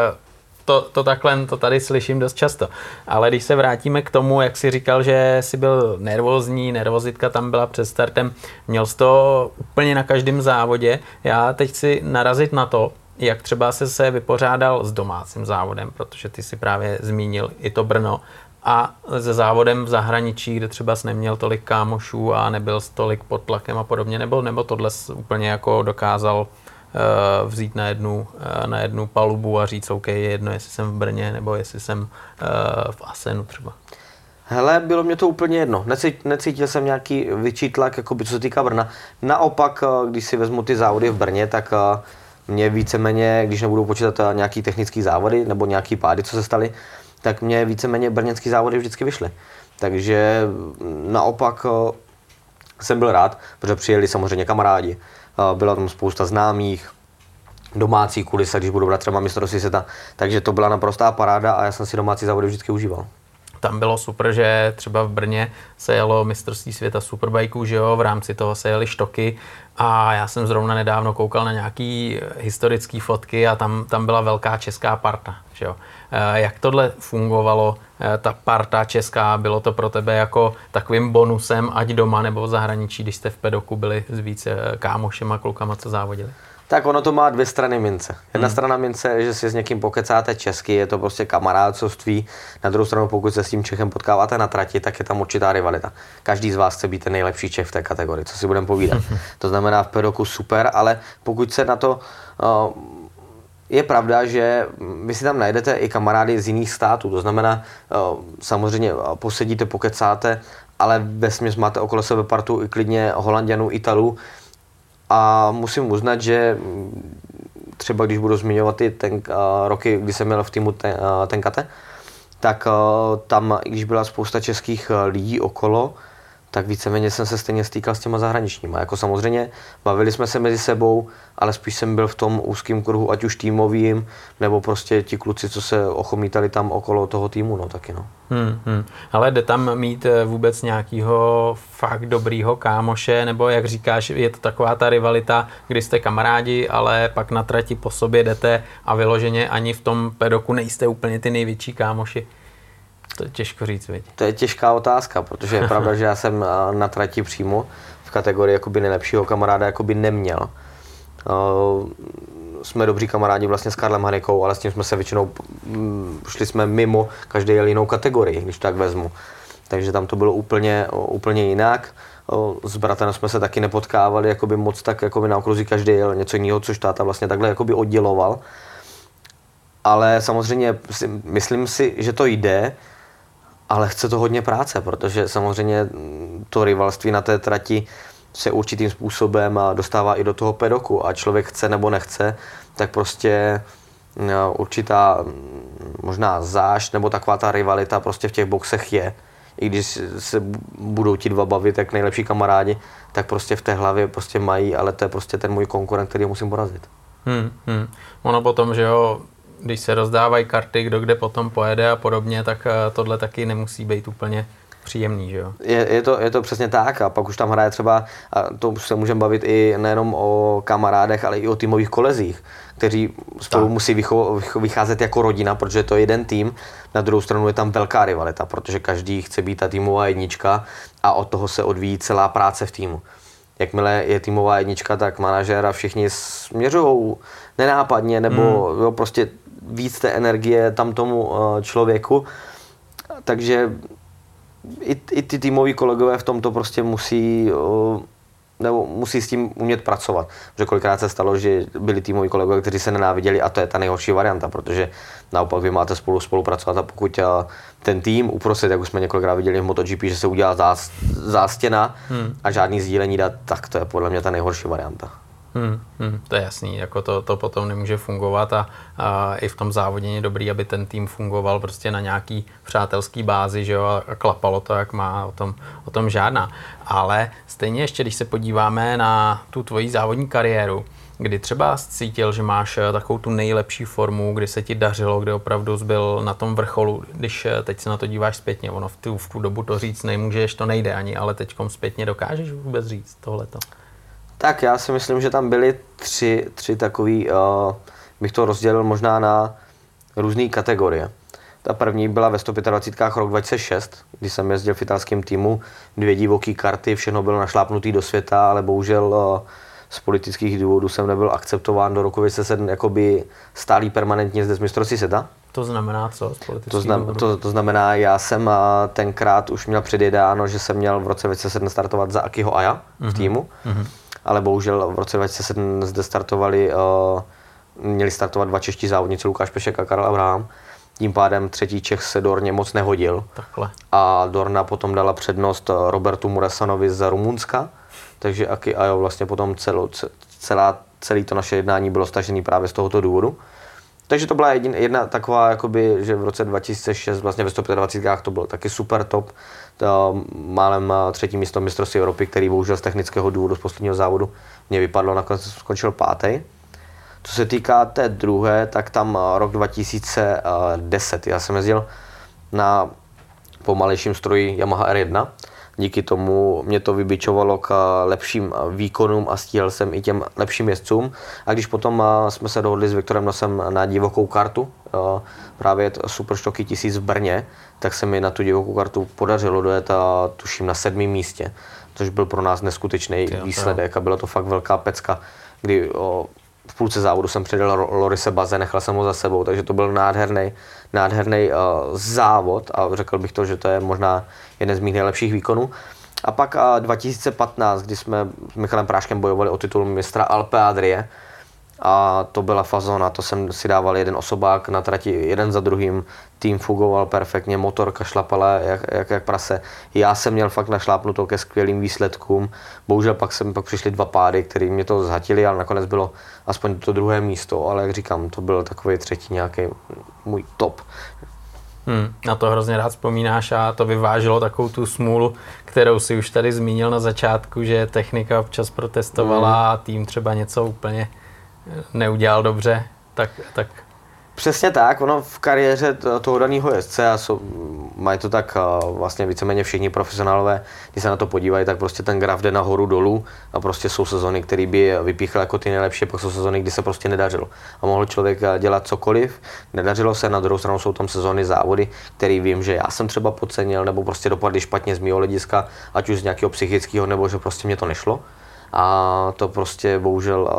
to, to takhle, to tady slyším dost často. Ale když se vrátíme k tomu, jak jsi říkal, že jsi byl nervózní, nervozitka tam byla před startem, měl jsi to úplně na každém závodě. Já teď chci narazit na to, jak třeba se se vypořádal s domácím závodem, protože ty si právě zmínil i to Brno, a se závodem v zahraničí, kde třeba jsi neměl tolik kámošů a nebyl tolik pod tlakem a podobně, nebo, nebo tohle úplně jako dokázal vzít na jednu, eh, na jednu palubu a říct, OK, je jedno, jestli jsem v Brně nebo jestli jsem eh, v Asenu třeba. Hele, bylo mě to úplně jedno. Necítil jsem nějaký větší tlak, jako by co se týká Brna. Naopak, když si vezmu ty závody v Brně, tak mě víceméně, když nebudu počítat nějaký technický závody nebo nějaký pády, co se staly, tak mě víceméně brněnský závody vždycky vyšly. Takže naopak jsem byl rád, protože přijeli samozřejmě kamarádi, byla tam spousta známých, domácí kulisa, když budu brát třeba mistrovství světa, takže to byla naprostá paráda a já jsem si domácí závody vždycky užíval. tam bylo super, že třeba v Brně se jelo mistrovství světa superbajků, že jo, v rámci toho se jeli štoky a já jsem zrovna nedávno koukal na nějaký historické fotky a tam, tam byla velká česká parta, že jo. Eh, jak tohle fungovalo, eh, ta parta česká, bylo to pro tebe jako takovým bonusem, ať doma nebo v zahraničí, když jste v pedoku byli s více kámošema, klukama, co závodili? Tak ono to má dvě strany mince. Jedna hmm. strana mince je, že si s někým pokecáte česky, je to prostě kamarádcovství. Na druhou stranu, pokud se s tím Čechem potkáváte na trati, tak je tam určitá rivalita. Každý z vás chce být ten nejlepší Čech v té kategorii, co si budeme povídat. to znamená v pedoku super, ale pokud se na to uh, je pravda, že vy si tam najdete i kamarády z jiných států, to znamená, uh, samozřejmě posedíte, pokecáte, ale ve směs máte okolo sebe partu i klidně Holandianů, Italů, a musím uznat, že třeba když budu zmiňovat ty ten, uh, roky, kdy jsem měl v týmu ten, Tenkate, tak tam, když byla spousta českých lidí okolo, tak víceméně jsem se stejně stýkal s těma zahraničníma. Jako samozřejmě bavili jsme se mezi sebou, ale spíš jsem byl v tom úzkém kruhu, ať už týmovým, nebo prostě ti kluci, co se ochomítali tam okolo toho týmu, no taky no. Hmm, hmm. Ale jde tam mít eh, vůbec nějakýho fakt dobrýho kámoše, nebo jak říkáš, je to taková ta rivalita, kdy jste kamarádi, ale pak na trati po sobě jdete a vyloženě ani v tom pedoku nejste úplně ty největší kámoši. To je těžko říct, viď? To je těžká otázka, protože je pravda, že já jsem eh, na trati přímo v kategorii jakoby nejlepšího kamaráda jakoby neměl. Uh, jsme dobří kamarádi vlastně s Karlem Hanikou, ale s tím jsme se většinou, um, šli jsme mimo, každý jel jinou kategorii, když tak vezmu. Takže tam to bylo úplně, úplně jinak. S bratrem jsme se taky nepotkávali jakoby moc tak jakoby na okruzí každý jel něco jiného, což táta vlastně takhle jakoby odděloval. Ale samozřejmě myslím si, že to jde, ale chce to hodně práce, protože samozřejmě to rivalství na té trati se určitým způsobem dostává i do toho pedoku a člověk chce nebo nechce, tak prostě no, určitá možná záš nebo taková ta rivalita prostě v těch boxech je. I když se budou ti dva bavit jak nejlepší kamarádi, tak prostě v té hlavě prostě mají, ale to je prostě ten můj konkurent, který musím porazit. Hmm, hmm. Ono potom, že jo, když se rozdávají karty, kdo kde potom pojede a podobně, tak eh, tohle taky nemusí být úplně příjemný, že jo? Je, je, to, je to přesně tak a pak už tam hraje třeba, a to se můžeme bavit i nejenom o kamarádech, ale i o týmových kolezích, kteří spolu tak. musí vycho, vycházet jako rodina, protože to je jeden tým, na druhou stranu je tam velká rivalita, protože každý chce být ta týmová jednička a od toho se odvíjí celá práce v týmu. Jakmile je týmová jednička, tak manažer a všichni směřují nenápadně nebo hmm. jo, prostě víc té energie tam tomu uh, člověku. Takže i, i ty týmoví kolegové v tomto prostě musí uh, nebo musí s tím umět pracovat. Protože kolikrát se stalo, že byli týmoví kolegové, kteří se nenáviděli a to je ta nejhorší varianta, protože naopak vy máte spolu spolupracovat a pokud uh, ten tým uprostřed, jak už jsme několikrát viděli v MotoGP, že se udělá zás, zástěna hmm. a žádný sdílení dat, tak to je podle mě ta nejhorší varianta. Hmm, hmm, to je jasný, jako to, to potom nemůže fungovat a, a i v tom závodění je dobrý, aby ten tým fungoval prostě na nějaký přátelský bázi, že jo, a klapalo to, jak má, o tom, o tom žádná. Ale stejně ještě, když se podíváme na tu tvoji závodní kariéru, kdy třeba cítil, že máš eh, takovou tu nejlepší formu, kdy se ti dařilo, kdy opravdu byl na tom vrcholu, když eh, teď se na to díváš zpětně, ono v tu, v tu dobu to říct nemůžeš, to nejde ani, ale teď zpětně dokážeš vůbec říct tohleto. Tak já si myslím, že tam byly tři, tři takový, uh, bych to rozdělil možná na různé kategorie. Ta první byla ve 125 rok 2006, kdy jsem jezdil v italském týmu, dvě divoký karty, všechno bylo našlápnutý do světa, ale bohužel uh, z politických důvodů jsem nebyl akceptován do roku 2007 jakoby stálý permanentně zde z mistrovství světa. To znamená co? To, znam, to, to znamená, já jsem tenkrát už měl předjedáno, že jsem měl v roce 2007 startovat za Akiho Aja v mhm. týmu. Mm-hmm ale bohužel v roce 2007 zde startovali, uh, měli startovat dva čeští závodníci, Lukáš Pešek a Karel Abraham. Tím pádem třetí Čech se Dorně moc nehodil. Takhle. A Dorna potom dala přednost eh, Robertu Muresanovi z Rumunska, takže Aki a jo, vlastně potom celou, celá, celý to naše jednání bylo stažený právě z tohoto důvodu. Takže to byla jedna, jedna taková, jakoby, že v roce 2006 vlastně ve 125 to bylo taky super top. Málem třetí místo mistrovství Evropy, který bohužel z technického důvodu z posledního závodu mě vypadlo, nakonec skončil pátý. Co se týká té druhé, tak tam rok 2010, já jsem jezdil na pomalejším stroji Yamaha R1. Díky tomu mě to vybičovalo k lepším výkonům a stíhal jsem i těm lepším jezdcům. A když potom jsme se dohodli s Viktorem Nosem na divokou kartu, právě Superštoky 1000 v Brně, tak se mi na tu divokou kartu podařilo dojet a tuším na sedmém místě, což byl pro nás neskutečný výsledek a byla to fakt velká pecka, kdy v půlce závodu jsem předal Lorise Baze, nechal jsem ho za sebou, takže to byl nádherný, nádherný uh, závod a řekl bych to, že to je možná jeden z mých nejlepších výkonů. A pak uh, 2015, kdy jsme s Michalem Práškem bojovali o titul mistra Alpe Adrie, a to byla fazona, to jsem si dával jeden osobák na trati jeden za druhým, tým fungoval perfektně, motorka šlapala jak, jak, jak prase. Já jsem měl fakt našlápnuto ke skvělým výsledkům, bohužel pak jsem pak přišli dva pády, které mě to zhatili, ale nakonec bylo aspoň to druhé místo, ale jak říkám, to byl takový třetí nějaký můj top. Hmm, na to hrozně rád vzpomínáš a to vyvážilo takovou tu smůlu, kterou si už tady zmínil na začátku, že technika občas protestovala hmm. a tým třeba něco úplně neudělal dobře, tak, tak Přesně tak, ono v kariéře toho daného jezdce a jsou, mají to tak vlastně víceméně všichni profesionálové, když se na to podívají, tak prostě ten graf jde nahoru dolů a prostě jsou sezony, které by vypíchl jako ty nejlepší, pak jsou sezony, kdy se prostě nedařilo. A mohl člověk dělat cokoliv, nedařilo se, na druhou stranu jsou tam sezony, závody, které vím, že já jsem třeba podcenil, nebo prostě dopadly špatně z mého hlediska, ať už z nějakého psychického, nebo že prostě mě to nešlo. A to prostě bohužel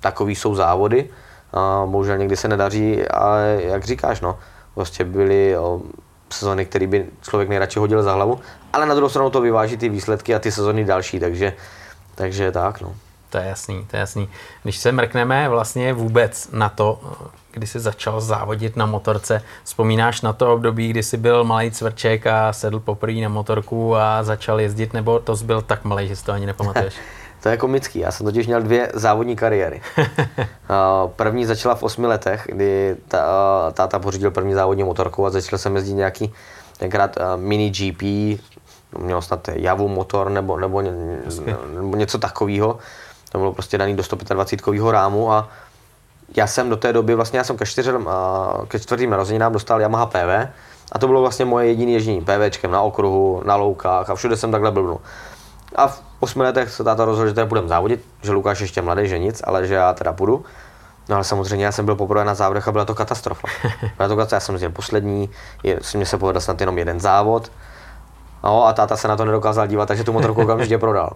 takový jsou závody. A bohužel někdy se nedaří, ale jak říkáš, no, prostě byly o, sezony, které by člověk nejradši hodil za hlavu, ale na druhou stranu to vyváží ty výsledky a ty sezony další, takže, takže tak, no. To je jasný, to je jasný. Když se mrkneme vlastně vůbec na to, kdy jsi začal závodit na motorce, vzpomínáš na to období, kdy jsi byl malý cvrček a sedl poprvé na motorku a začal jezdit, nebo to jsi byl tak malý, že si to ani nepamatuješ? To je komický. Já jsem totiž měl dvě závodní kariéry. první začala v osmi letech, kdy ta, táta pořídil první závodní motorku a začal jsem jezdit nějaký tenkrát mini GP, měl snad Javu motor nebo, nebo, ně, nebo něco takového. To bylo prostě daný do 125 rámu a já jsem do té doby, vlastně já jsem ke, čtyřem, ke čtvrtým narozeninám dostal Yamaha PV a to bylo vlastně moje jediné ježdění PVčkem na okruhu, na loukách a všude jsem takhle blbnul. A v osmi letech se táta rozhodl, že teda budeme závodit, že Lukáš ještě mladý, že nic, ale že já teda půjdu. No ale samozřejmě já jsem byl poprvé na závodech a byla to katastrofa. Byla to katastrofa, já jsem jezdil poslední, je, mě se povedl snad jenom jeden závod. No a táta se na to nedokázal dívat, takže tu motorku okamžitě prodal.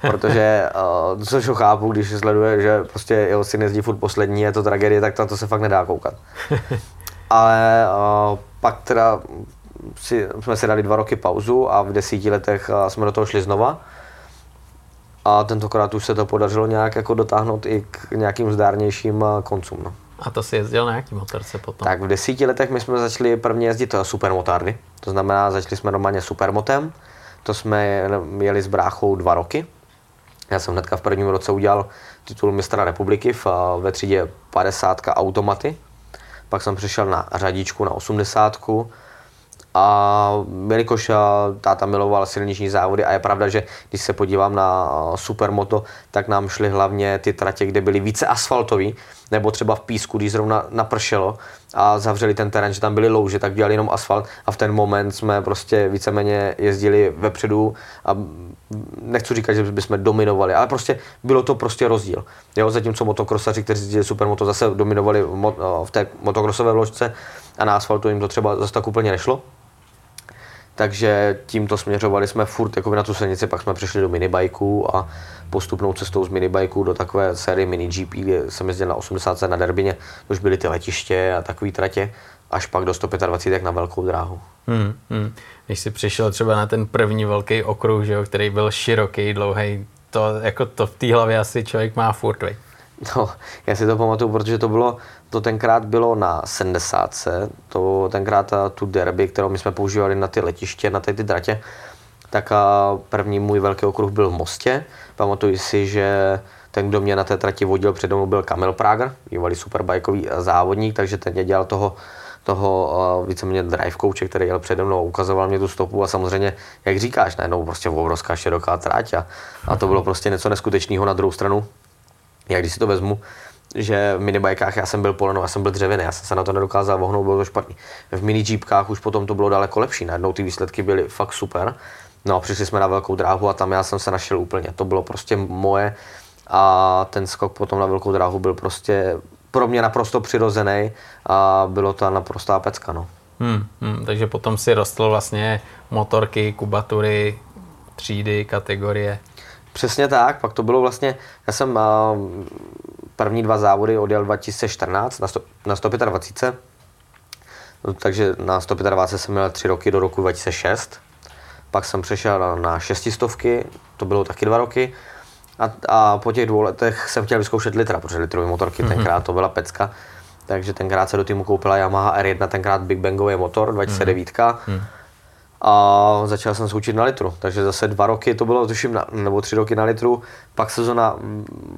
Protože, uh, což ho chápu, když sleduje, že prostě jeho syn jezdí furt poslední, je to tragédie, tak to, to se fakt nedá koukat. Ale uh, pak teda si, jsme si dali dva roky pauzu a v desíti letech jsme do toho šli znova. A tentokrát už se to podařilo nějak jako dotáhnout i k nějakým zdárnějším koncům. No. A to si jezdil na jaký motorce potom? Tak v desíti letech my jsme začali prvně jezdit supermotárny. To znamená, začali jsme normálně supermotem. To jsme jeli s bráchou dva roky. Já jsem hnedka v prvním roce udělal titul mistra republiky v, ve třídě 50 automaty. Pak jsem přišel na řadičku na 80 a jelikož táta miloval silniční závody a je pravda, že když se podívám na supermoto, tak nám šly hlavně ty tratě, kde byly více asfaltový, nebo třeba v písku, když zrovna napršelo a zavřeli ten terén, že tam byly louže, tak dělali jenom asfalt a v ten moment jsme prostě víceméně jezdili vepředu a nechci říkat, že bychom dominovali, ale prostě bylo to prostě rozdíl. Jo, zatímco motokrosaři, kteří jezdili supermoto, zase dominovali v té motokrosové vložce a na asfaltu jim to třeba zase tak úplně nešlo, takže tímto směřovali jsme furt jako na tu silnici, pak jsme přišli do minibajků a postupnou cestou z minibajků do takové série mini GP, kde jsem jezdil na 80 na Derbině, už byly ty letiště a takové tratě, až pak do 125 na velkou dráhu. Hmm, hmm. Když jsi přišel třeba na ten první velký okruh, že jo, který byl široký, dlouhý, to, jako to v té hlavě asi člověk má furt, vej. No, já si to pamatuju, protože to bylo, to tenkrát bylo na 70. To tenkrát tu derby, kterou my jsme používali na ty letiště, na ty, ty dratě, tak první můj velký okruh byl v Mostě. Pamatuju si, že ten, kdo mě na té trati vodil před domů, byl Kamil Prager, bývalý superbajkový závodník, takže ten mě dělal toho, toho víceméně drive coache, který jel přede mnou, ukazoval mě tu stopu a samozřejmě, jak říkáš, najednou prostě obrovská široká trať a, a to bylo prostě něco neskutečného na druhou stranu. Já když si to vezmu, že v minibajkách já jsem byl polenou, já jsem byl dřevěný, já jsem se na to nedokázal vohnout, bylo to špatný. V mini jeepkách už potom to bylo daleko lepší, najednou ty výsledky byly fakt super. No a přišli jsme na velkou dráhu a tam já jsem se našel úplně, to bylo prostě moje a ten skok potom na velkou dráhu byl prostě pro mě naprosto přirozený a bylo to naprostá pecka. No. Hmm, hmm, takže potom si rostl vlastně motorky, kubatury, třídy, kategorie. Přesně tak, pak to bylo vlastně, já jsem první dva závody odjel 2014 na, sto, na 125, takže na 125 jsem měl tři roky do roku 2006. Pak jsem přešel na, na šestistovky, to bylo taky dva roky. A, a po těch dvou letech jsem chtěl vyzkoušet litra, protože litrové motorky mm-hmm. tenkrát to byla pecka. Takže tenkrát se do týmu koupila Yamaha R1, tenkrát Big Bangový motor, 2009. Mm-hmm a začal jsem se učit na litru. Takže zase dva roky to bylo, tuším, na, nebo tři roky na litru, pak sezona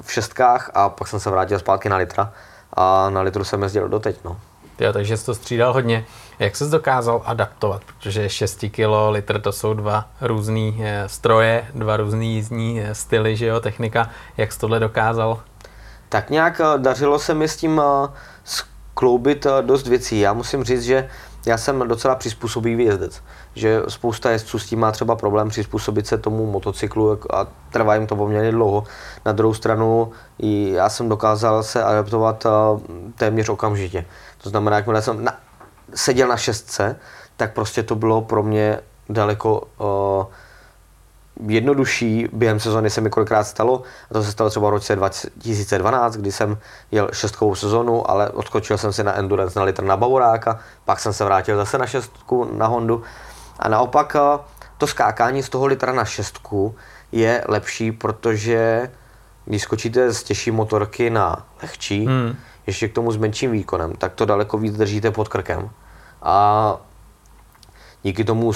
v šestkách a pak jsem se vrátil zpátky na litra a na litru jsem jezdil doteď. No. Jo, takže jsi to střídal hodně. Jak jsi dokázal adaptovat? Protože 6 kg litr to jsou dva různé eh, stroje, dva různé jízdní eh, styly, že jo, technika. Jak jsi tohle dokázal? Tak nějak eh, dařilo se mi s tím skloubit dost věcí. Já musím říct, že já jsem docela přizpůsobivý jezdec že spousta jezdců s tím má třeba problém přizpůsobit se tomu motocyklu a trvá jim to poměrně dlouho. Na druhou stranu já jsem dokázal se adaptovat téměř okamžitě. To znamená, jakmile jsem na, seděl na šestce, tak prostě to bylo pro mě daleko uh, jednodušší. Během sezóny se mi kolikrát stalo, a to se stalo třeba v roce 2012, kdy jsem jel šestkovou sezonu, ale odskočil jsem si na Endurance na litr na Bavoráka, pak jsem se vrátil zase na šestku na Hondu a naopak eh, to skákání z toho litra na šestku je lepší, protože když skočíte z těžší motorky na lehčí, hmm. ještě k tomu s menším výkonem, tak to daleko víc držíte pod krkem. A díky tomu,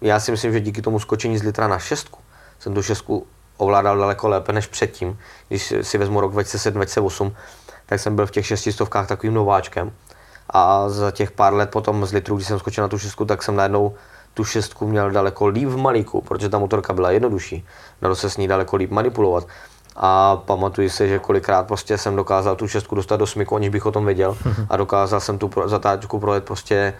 já si myslím, že díky tomu skočení z litra na šestku, jsem tu šestku ovládal daleko lépe než předtím. Když si vezmu rok 2007-2008, tak jsem byl v těch šestistovkách takovým nováčkem a za těch pár let potom z litru, když jsem skočil na tu šestku, tak jsem najednou tu šestku měl daleko líp v malíku, protože ta motorka byla jednodušší. Dalo se s ní daleko líp manipulovat. A pamatuji si, že kolikrát prostě jsem dokázal tu šestku dostat do smyku, aniž bych o tom věděl. A dokázal jsem tu zatáčku projet prostě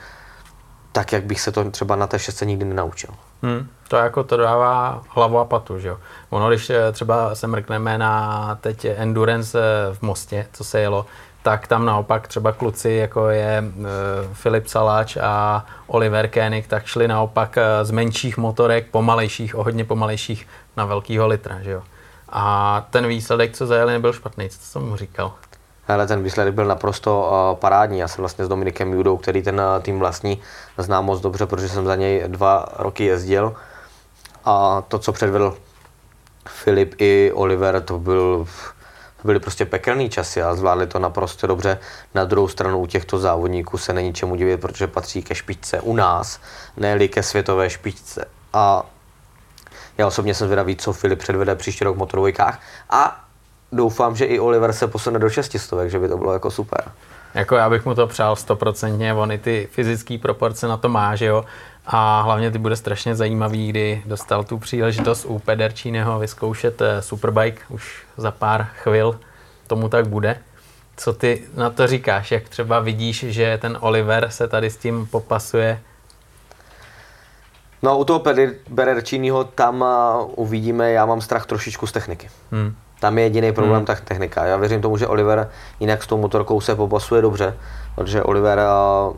tak, jak bych se to třeba na té šestce nikdy nenaučil. Hmm, to jako to dává hlavu a patu, že jo. Ono, když eh, třeba se mrkneme na teď Endurance eh, v Mostě, co se jelo, tak tam naopak třeba kluci, jako je uh, Filip Saláč a Oliver Koenig, tak šli naopak uh, z menších motorek, pomalejších, o hodně pomalejších, na velkýho litra, že jo. A ten výsledek, co zajeli, nebyl špatný. Co jsem mu říkal? Ale ten výsledek byl naprosto uh, parádní. Já jsem vlastně s Dominikem Judou, který ten tým vlastní, znám moc dobře, protože jsem za něj dva roky jezdil. A to, co předvedl Filip i Oliver, to byl byly prostě pekelný časy a zvládli to naprosto dobře. Na druhou stranu u těchto závodníků se není čemu divit, protože patří ke špičce u nás, ne ke světové špičce. A já osobně jsem zvědavý, co Filip předvede příští rok v motorovojkách a doufám, že i Oliver se posune do šestistovek, že by to bylo jako super. Jako já bych mu to přál stoprocentně, on i ty fyzické proporce na to má, že jo. A hlavně ty bude strašně zajímavý, kdy dostal tu příležitost u Pederčíneho vyzkoušet eh, Superbike už za pár chvil. Tomu tak bude. Co ty na to říkáš? Jak třeba vidíš, že ten Oliver se tady s tím popasuje? No u toho Pederčínyho tam uh, uvidíme, já mám strach trošičku z techniky. Hmm. Tam je jediný problém hmm. ta technika. Já věřím tomu, že Oliver jinak s tou motorkou se popasuje dobře, protože Oliver uh,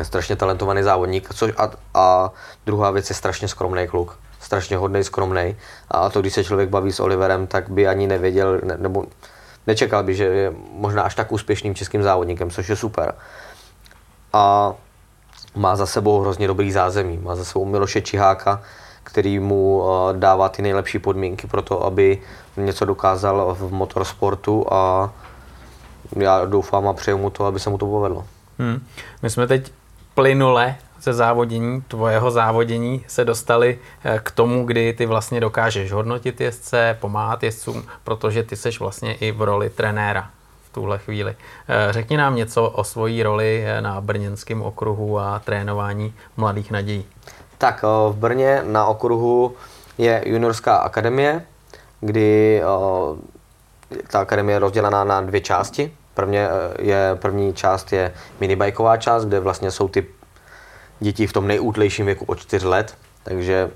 je strašně talentovaný závodník. Což a, a druhá věc je strašně skromný kluk. Strašně hodný, skromný. A to, když se člověk baví s Oliverem, tak by ani nevěděl, ne, nebo nečekal by, že je možná až tak úspěšným českým závodníkem, což je super. A má za sebou hrozně dobrý zázemí. Má za sebou Miloše Čiháka, který mu dává ty nejlepší podmínky pro to, aby něco dokázal v motorsportu a já doufám a přeju mu to, aby se mu to povedlo. Hmm. My jsme teď plynule ze závodění, tvojeho závodění se dostali eh, k tomu, kdy ty vlastně dokážeš hodnotit jezdce, pomáhat jezdcům, protože ty seš vlastně i v roli trenéra v tuhle chvíli. Eh, řekni nám něco o svojí roli eh, na brněnském okruhu a trénování mladých nadějí. Tak v Brně na okruhu je juniorská akademie, kdy ta akademie je rozdělená na dvě části. Prvně eh, je, první část je minibajková část, kde vlastně jsou ty děti v tom nejútlejším věku od 4 let, takže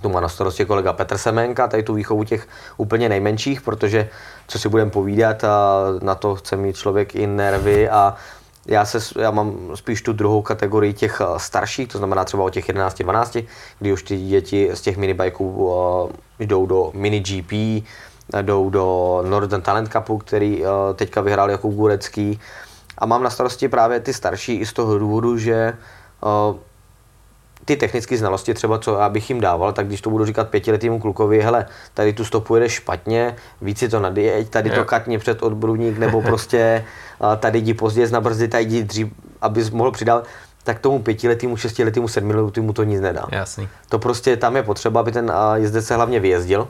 tu má na starosti kolega Petr Semenka, tady tu výchovu těch úplně nejmenších, protože co si budeme povídat, a na to chce mít člověk i nervy a já, se, já mám spíš tu druhou kategorii těch eh, starších, to znamená třeba o těch 11-12, kdy už ty děti z těch minibajků uh, jdou do mini GP, jdou do Northern Talent Cupu, který uh, teďka vyhrál jako Gurecký. A mám na starosti právě ty starší i z toho důvodu, že uh, ty technické znalosti třeba, co já bych jim dával, tak když to budu říkat pětiletýmu klukovi, hele, tady tu stopu jede špatně, víc si to nadjeď, tady to katně před odbruvník, nebo prostě tady jdi později na brzdy, tady jdi dřív, abys mohl přidat, tak tomu pětiletýmu, šestiletýmu, sedmiletýmu to nic nedá. Jasný. To prostě tam je potřeba, aby ten jezdec se hlavně vyjezdil,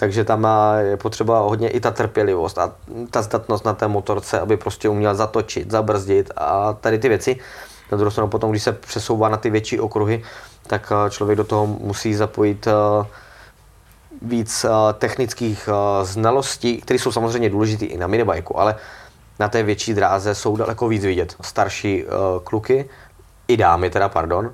takže tam je potřeba hodně i ta trpělivost a ta zdatnost na té motorce, aby prostě uměl zatočit, zabrzdit a tady ty věci. Na druhou stranu potom, když se přesouvá na ty větší okruhy, tak eh, člověk do toho musí zapojit eh, víc eh, technických znalostí, které jsou samozřejmě důležité i na minibajku, ale na té větší dráze jsou daleko víc vidět. Starší kluky, i dámy teda, pardon.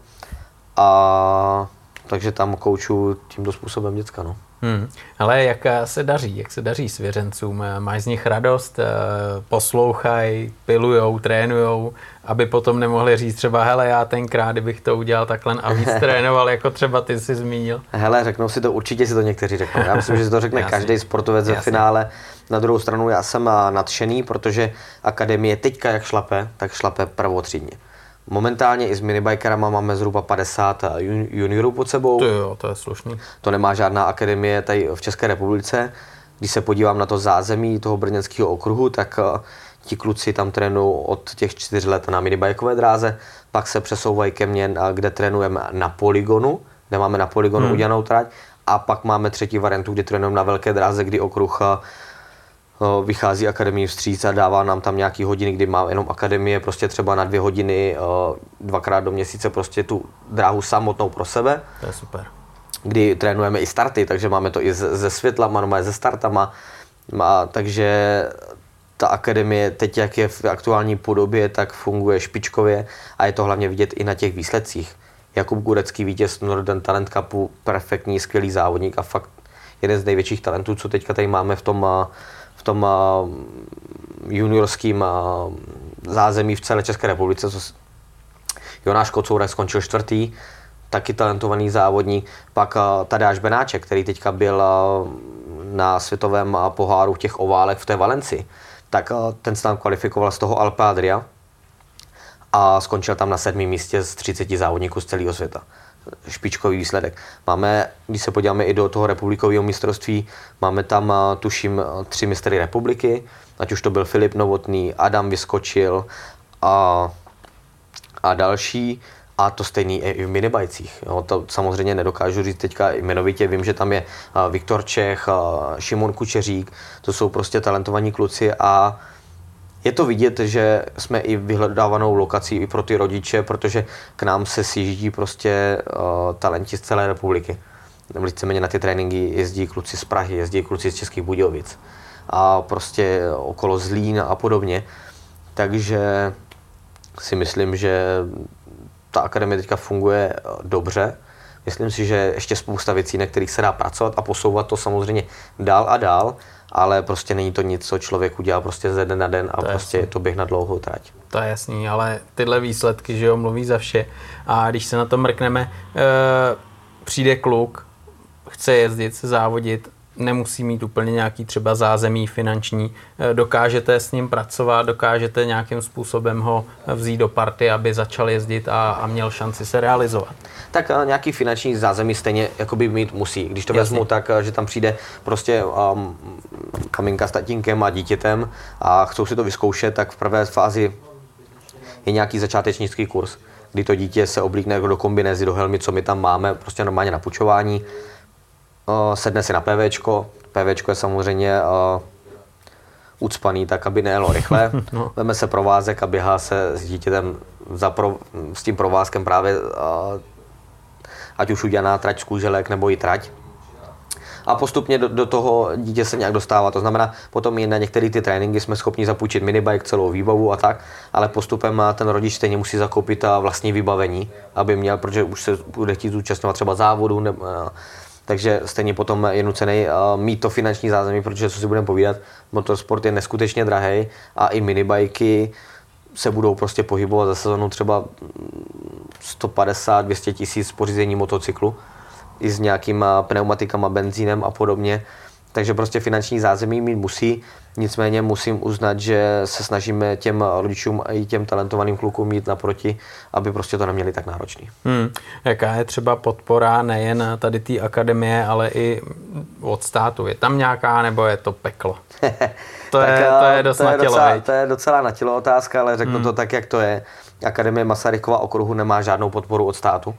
A takže tam kouču tímto způsobem děcka. No. Hmm. Ale jak se daří? Jak se daří svěřencům? Máš z nich radost? Eh, poslouchají, pilujou, trénujou, aby potom nemohli říct třeba, hele, já tenkrát, kdybych to udělal takhle a víc trénoval, jako třeba ty jsi zmínil. Hele, řeknou si to, určitě si to někteří řeknou. Já myslím, že si to řekne Jasně. každý sportovec ve finále. Na druhou stranu já jsem eh, nadšený, protože akademie teďka jak šlape, tak šlape prvotřídně. Momentálně i s minibikerama máme zhruba 50 juniorů pod sebou. To jo, to je slušný. To nemá žádná akademie tady v České republice. Když se podívám na to zázemí toho brněnského okruhu, tak eh, ti kluci tam trénují od těch čtyř let na minibajkové dráze, pak se přesouvají ke mně, eh, kde trénujeme na poligonu, kde máme na poligonu hmm. udělanou trať, a pak máme třetí variantu, kdy trénujeme na velké dráze, kdy okruh eh, vychází akademii vstříc a dává nám tam nějaký hodiny, kdy má jenom akademie, prostě třeba na dvě hodiny, dvakrát do měsíce prostě tu dráhu samotnou pro sebe. To je super. Kdy trénujeme i starty, takže máme to i ze světlama, máme ze startama, má, takže ta akademie teď, jak je v aktuální podobě, tak funguje špičkově a je to hlavně vidět i na těch výsledcích. Jakub Gurecký, vítěz Northern Talent Cupu, perfektní, skvělý závodník a fakt jeden z největších talentů, co teďka tady máme v tom tom juniorském zázemí v celé České republice. Jonáš Kocourek skončil čtvrtý, taky talentovaný závodník. Pak Tadáš Benáček, který teďka byl na světovém poháru těch oválech v té Valenci, tak ten se tam kvalifikoval z toho Alpe Adria a skončil tam na sedmém místě z 30 závodníků z celého světa špičkový výsledek. Máme, když se podíváme i do toho republikového mistrovství, máme tam, tuším, tři mistry republiky, ať už to byl Filip Novotný, Adam Vyskočil a, a další. A to stejný i v minibajcích. Jo, to samozřejmě nedokážu říct teďka jmenovitě. Vím, že tam je Viktor Čech, Šimon Kučeřík, to jsou prostě talentovaní kluci a je to vidět, že jsme i vyhledávanou lokací i pro ty rodiče, protože k nám se sjíždí prostě uh, talenti z celé republiky. Víceméně na ty tréninky jezdí kluci z Prahy, jezdí kluci z Českých Budějovic a prostě okolo Zlín a podobně. Takže si myslím, že ta akademie teďka funguje eh, dobře. Myslím si, že ještě spousta věcí, na kterých se dá pracovat a posouvat to samozřejmě dál a dál ale prostě není to nic, co člověk udělá prostě ze den na den a to prostě je to běh na dlouhou trať. To je jasný, ale tyhle výsledky, že jo, mluví za vše. A když se na to mrkneme, e, přijde kluk, chce jezdit, se závodit nemusí mít úplně nějaký třeba zázemí finanční, eh, dokážete s ním pracovat, dokážete nějakým způsobem ho vzít do party, aby začal jezdit a, a měl šanci se realizovat. Tak eh, nějaký finanční zázemí stejně jakoby mít musí. Když to Jasně. vezmu tak, eh, že tam přijde prostě um, kaminka s tatínkem a dítětem a chcou si to vyzkoušet, tak v prvé fázi je nějaký začátečnický kurz, kdy to dítě se oblíkne do kombinézy, do helmy, co my tam máme, prostě normálně na pučování sedne si na PVčko. PVčko je samozřejmě uh, ucpaný tak, aby nejelo rychle. no. Veme se provázek a běhá se s dítětem za pro, s tím provázkem právě uh, ať už udělaná trať z kůželek nebo i trať. A postupně do, do toho dítě se nějak dostává. To znamená, potom i na některé ty tréninky jsme schopni zapůjčit minibike, celou výbavu a tak, ale postupem ten rodič stejně musí zakoupit vlastní vybavení, aby měl, protože už se bude chtít zúčastňovat třeba závodu, ne, takže stejně potom je nucený mít to finanční zázemí, protože co si budeme povídat, motorsport je neskutečně drahý a i minibajky se budou prostě pohybovat za sezonu třeba 150-200 tisíc pořízení motocyklu i s nějakýma pneumatikama, benzínem a podobně. Takže prostě finanční zázemí mít musí, nicméně musím uznat, že se snažíme těm rodičům a i těm talentovaným klukům mít naproti, aby prostě to neměli tak náročný. Hmm. Jaká je třeba podpora nejen tady té akademie, ale i od státu? Je tam nějaká nebo je to peklo? To, je, to je dost to je, docela, to je docela na tělo otázka, ale řeknu hmm. to tak, jak to je. Akademie Masarykova okruhu nemá žádnou podporu od státu.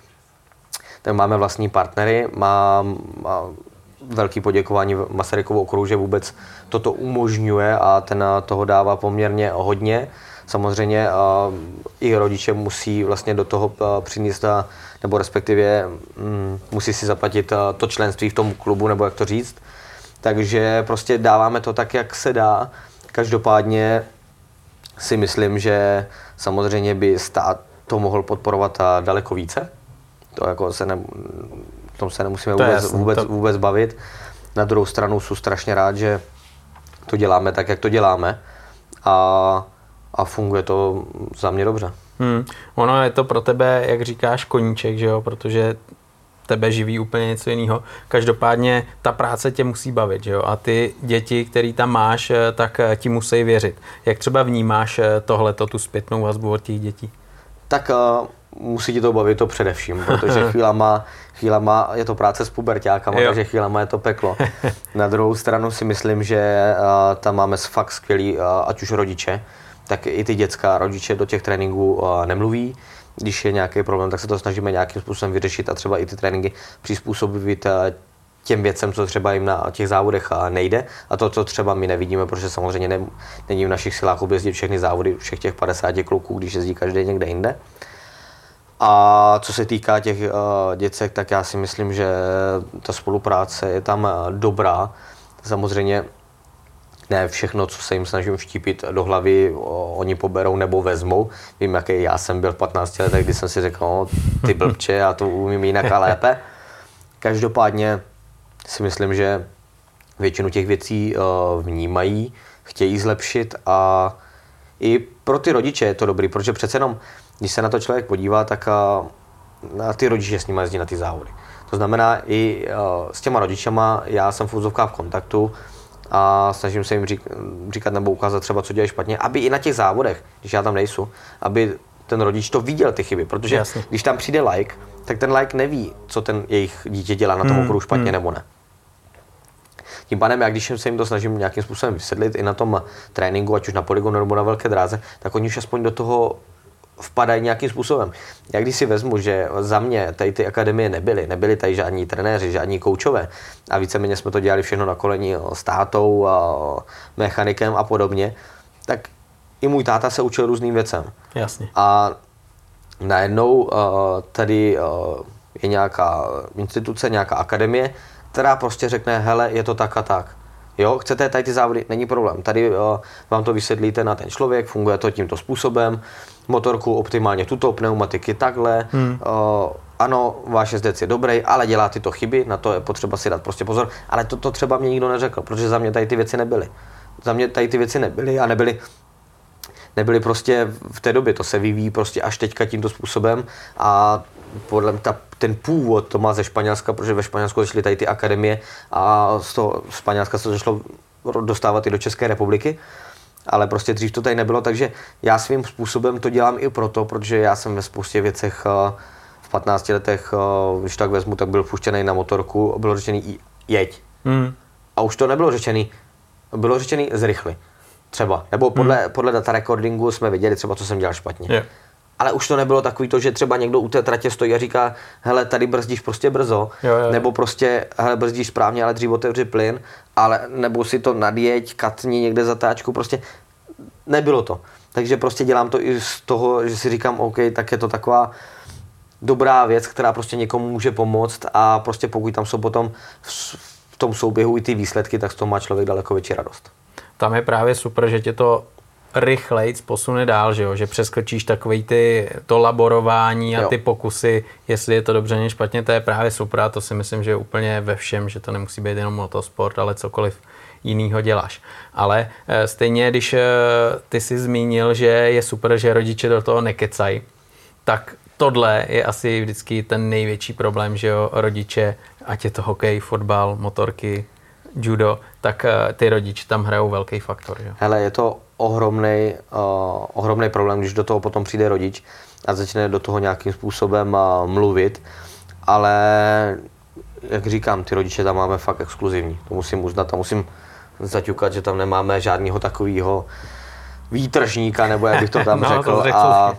Tak máme vlastní partnery, má, má velký poděkování Masarykovu okruhu, že vůbec toto umožňuje a ten toho dává poměrně hodně. Samozřejmě i rodiče musí vlastně do toho přinést, nebo respektive mm, musí si zaplatit to členství v tom klubu, nebo jak to říct. Takže prostě dáváme to tak, jak se dá. Každopádně si myslím, že samozřejmě by stát to mohl podporovat daleko více. To jako se ne, o tom se nemusíme to vůbec, jasný, vůbec, to... vůbec bavit. Na druhou stranu jsem strašně rád, že to děláme tak, jak to děláme a, a funguje to za mě dobře. Hmm. Ono je to pro tebe, jak říkáš, koníček, že jo? protože tebe živí úplně něco jiného. Každopádně ta práce tě musí bavit, že jo? A ty děti, který tam máš, eh, tak eh, ti musí věřit. Jak třeba vnímáš eh, tohleto, tu zpětnou vazbu od těch dětí? Tak uh, musí ti to bavit to především, protože chvílema, chvílema je to práce s pubertákama, takže chvílema je to peklo. Na druhou stranu si myslím, že uh, tam máme fakt skvělý, uh, ať už rodiče, tak i ty dětská rodiče do těch tréninků uh, nemluví když je nějaký problém, tak se to snažíme nějakým způsobem vyřešit a třeba i ty tréninky přizpůsobit těm věcem, co třeba jim na těch závodech eh, nejde a to, co třeba my nevidíme, protože samozřejmě ne, není v našich silách objezdit všechny závody všech těch 50 kluků, když jezdí každý někde jinde. A co se týká těch uh, děcek, tak já si myslím, že ta spolupráce je tam dobrá. Samozřejmě ne všechno, co se jim snažím vštípit do hlavy, oni poberou nebo vezmou. Vím, jaký já jsem byl v 15 letech, kdy jsem si řekl, no, ty blbče, já to umím jinak a lépe. Každopádně si myslím, že většinu těch věcí vnímají, chtějí zlepšit a i pro ty rodiče je to dobrý, protože přece jenom, když se na to člověk podívá, tak na ty rodiče s nimi jezdí na ty závody. To znamená, i s těma rodičema já jsem v úzovkách v kontaktu, a snažím se jim řík, říkat nebo ukázat třeba, co dělají špatně, aby i na těch závodech, když já tam nejsou, aby ten rodič to viděl ty chyby, protože Jasně. když tam přijde like, tak ten like neví, co ten jejich dítě dělá na tom hmm, okruhu špatně hmm. nebo ne. Tím pádem, já když se jim to snažím nějakým způsobem vysvětlit i na tom tréninku, ať už na poligonu nebo na velké dráze, tak oni už aspoň do toho vpadají nějakým způsobem. Já když si vezmu, že za mě tady ty akademie nebyly, nebyli tady žádní trenéři, žádní koučové a víceméně jsme to dělali všechno na koleni s tátou, a mechanikem a podobně, tak i můj táta se učil různým věcem. Jasně. A najednou tady je nějaká instituce, nějaká akademie, která prostě řekne, hele, je to tak a tak. Jo, chcete tady ty závody, není problém. Tady uh, vám to vysvětlíte na ten člověk, funguje to tímto způsobem, motorku optimálně tuto, pneumatiky takhle. Hmm. Uh, ano, váš jezdec je dobrý, ale dělá tyto chyby, na to je potřeba si dát prostě pozor. Ale to, to třeba mě nikdo neřekl, protože za mě tady ty věci nebyly. Za mě tady ty věci nebyly a nebyly nebyly prostě v té době, to se vyvíjí prostě až teďka tímto způsobem a podle mě ta, ten původ to má ze Španělska, protože ve Španělsku začaly tady ty akademie a z toho Španělska se začalo dostávat i do České republiky ale prostě dřív to tady nebylo, takže já svým způsobem to dělám i proto, protože já jsem ve spoustě věcech eh, v 15 letech, eh, když tak vezmu, tak byl puštěný na motorku, bylo řečený jeď. Hmm. A už to nebylo řečený, bylo řečený zrychli. Třeba. Nebo podle, hmm. podle data recordingu jsme věděli třeba, co jsem dělal špatně. Yeah ale už to nebylo takový to, že třeba někdo u té tratě stojí a říká, hele, tady brzdíš prostě brzo, jo, jo, nebo prostě, hele, brzdíš správně, ale dřív otevři plyn, ale nebo si to nadjeď, katni někde zatáčku, prostě nebylo to. Takže prostě dělám to i z toho, že si říkám, OK, tak je to taková dobrá věc, která prostě někomu může pomoct a prostě pokud tam jsou potom v tom souběhu i ty výsledky, tak z toho má člověk daleko větší radost. Tam je právě super, že tě to rychleji posune dál, že, jo? že přeskočíš takový ty, to laborování a jo. ty pokusy, jestli je to dobře nebo špatně, to je právě super a to si myslím, že je úplně ve všem, že to nemusí být jenom motosport, ale cokoliv jinýho děláš. Ale e, stejně, když e, ty si zmínil, že je super, že rodiče do toho nekecají, tak tohle je asi vždycky ten největší problém, že jo, rodiče, ať je to hokej, fotbal, motorky, judo, tak e, ty rodiče tam hrajou velký faktor. Že? Hele, je to ohromný, uh, ohromný problém, když do toho potom přijde rodič a začne do toho nějakým způsobem uh, mluvit, ale jak říkám, ty rodiče tam máme fakt exkluzivní, to musím uznat a musím zaťukat, že tam nemáme žádného takového výtržníka, nebo jak bych to tam no, řekl. To řekl. a,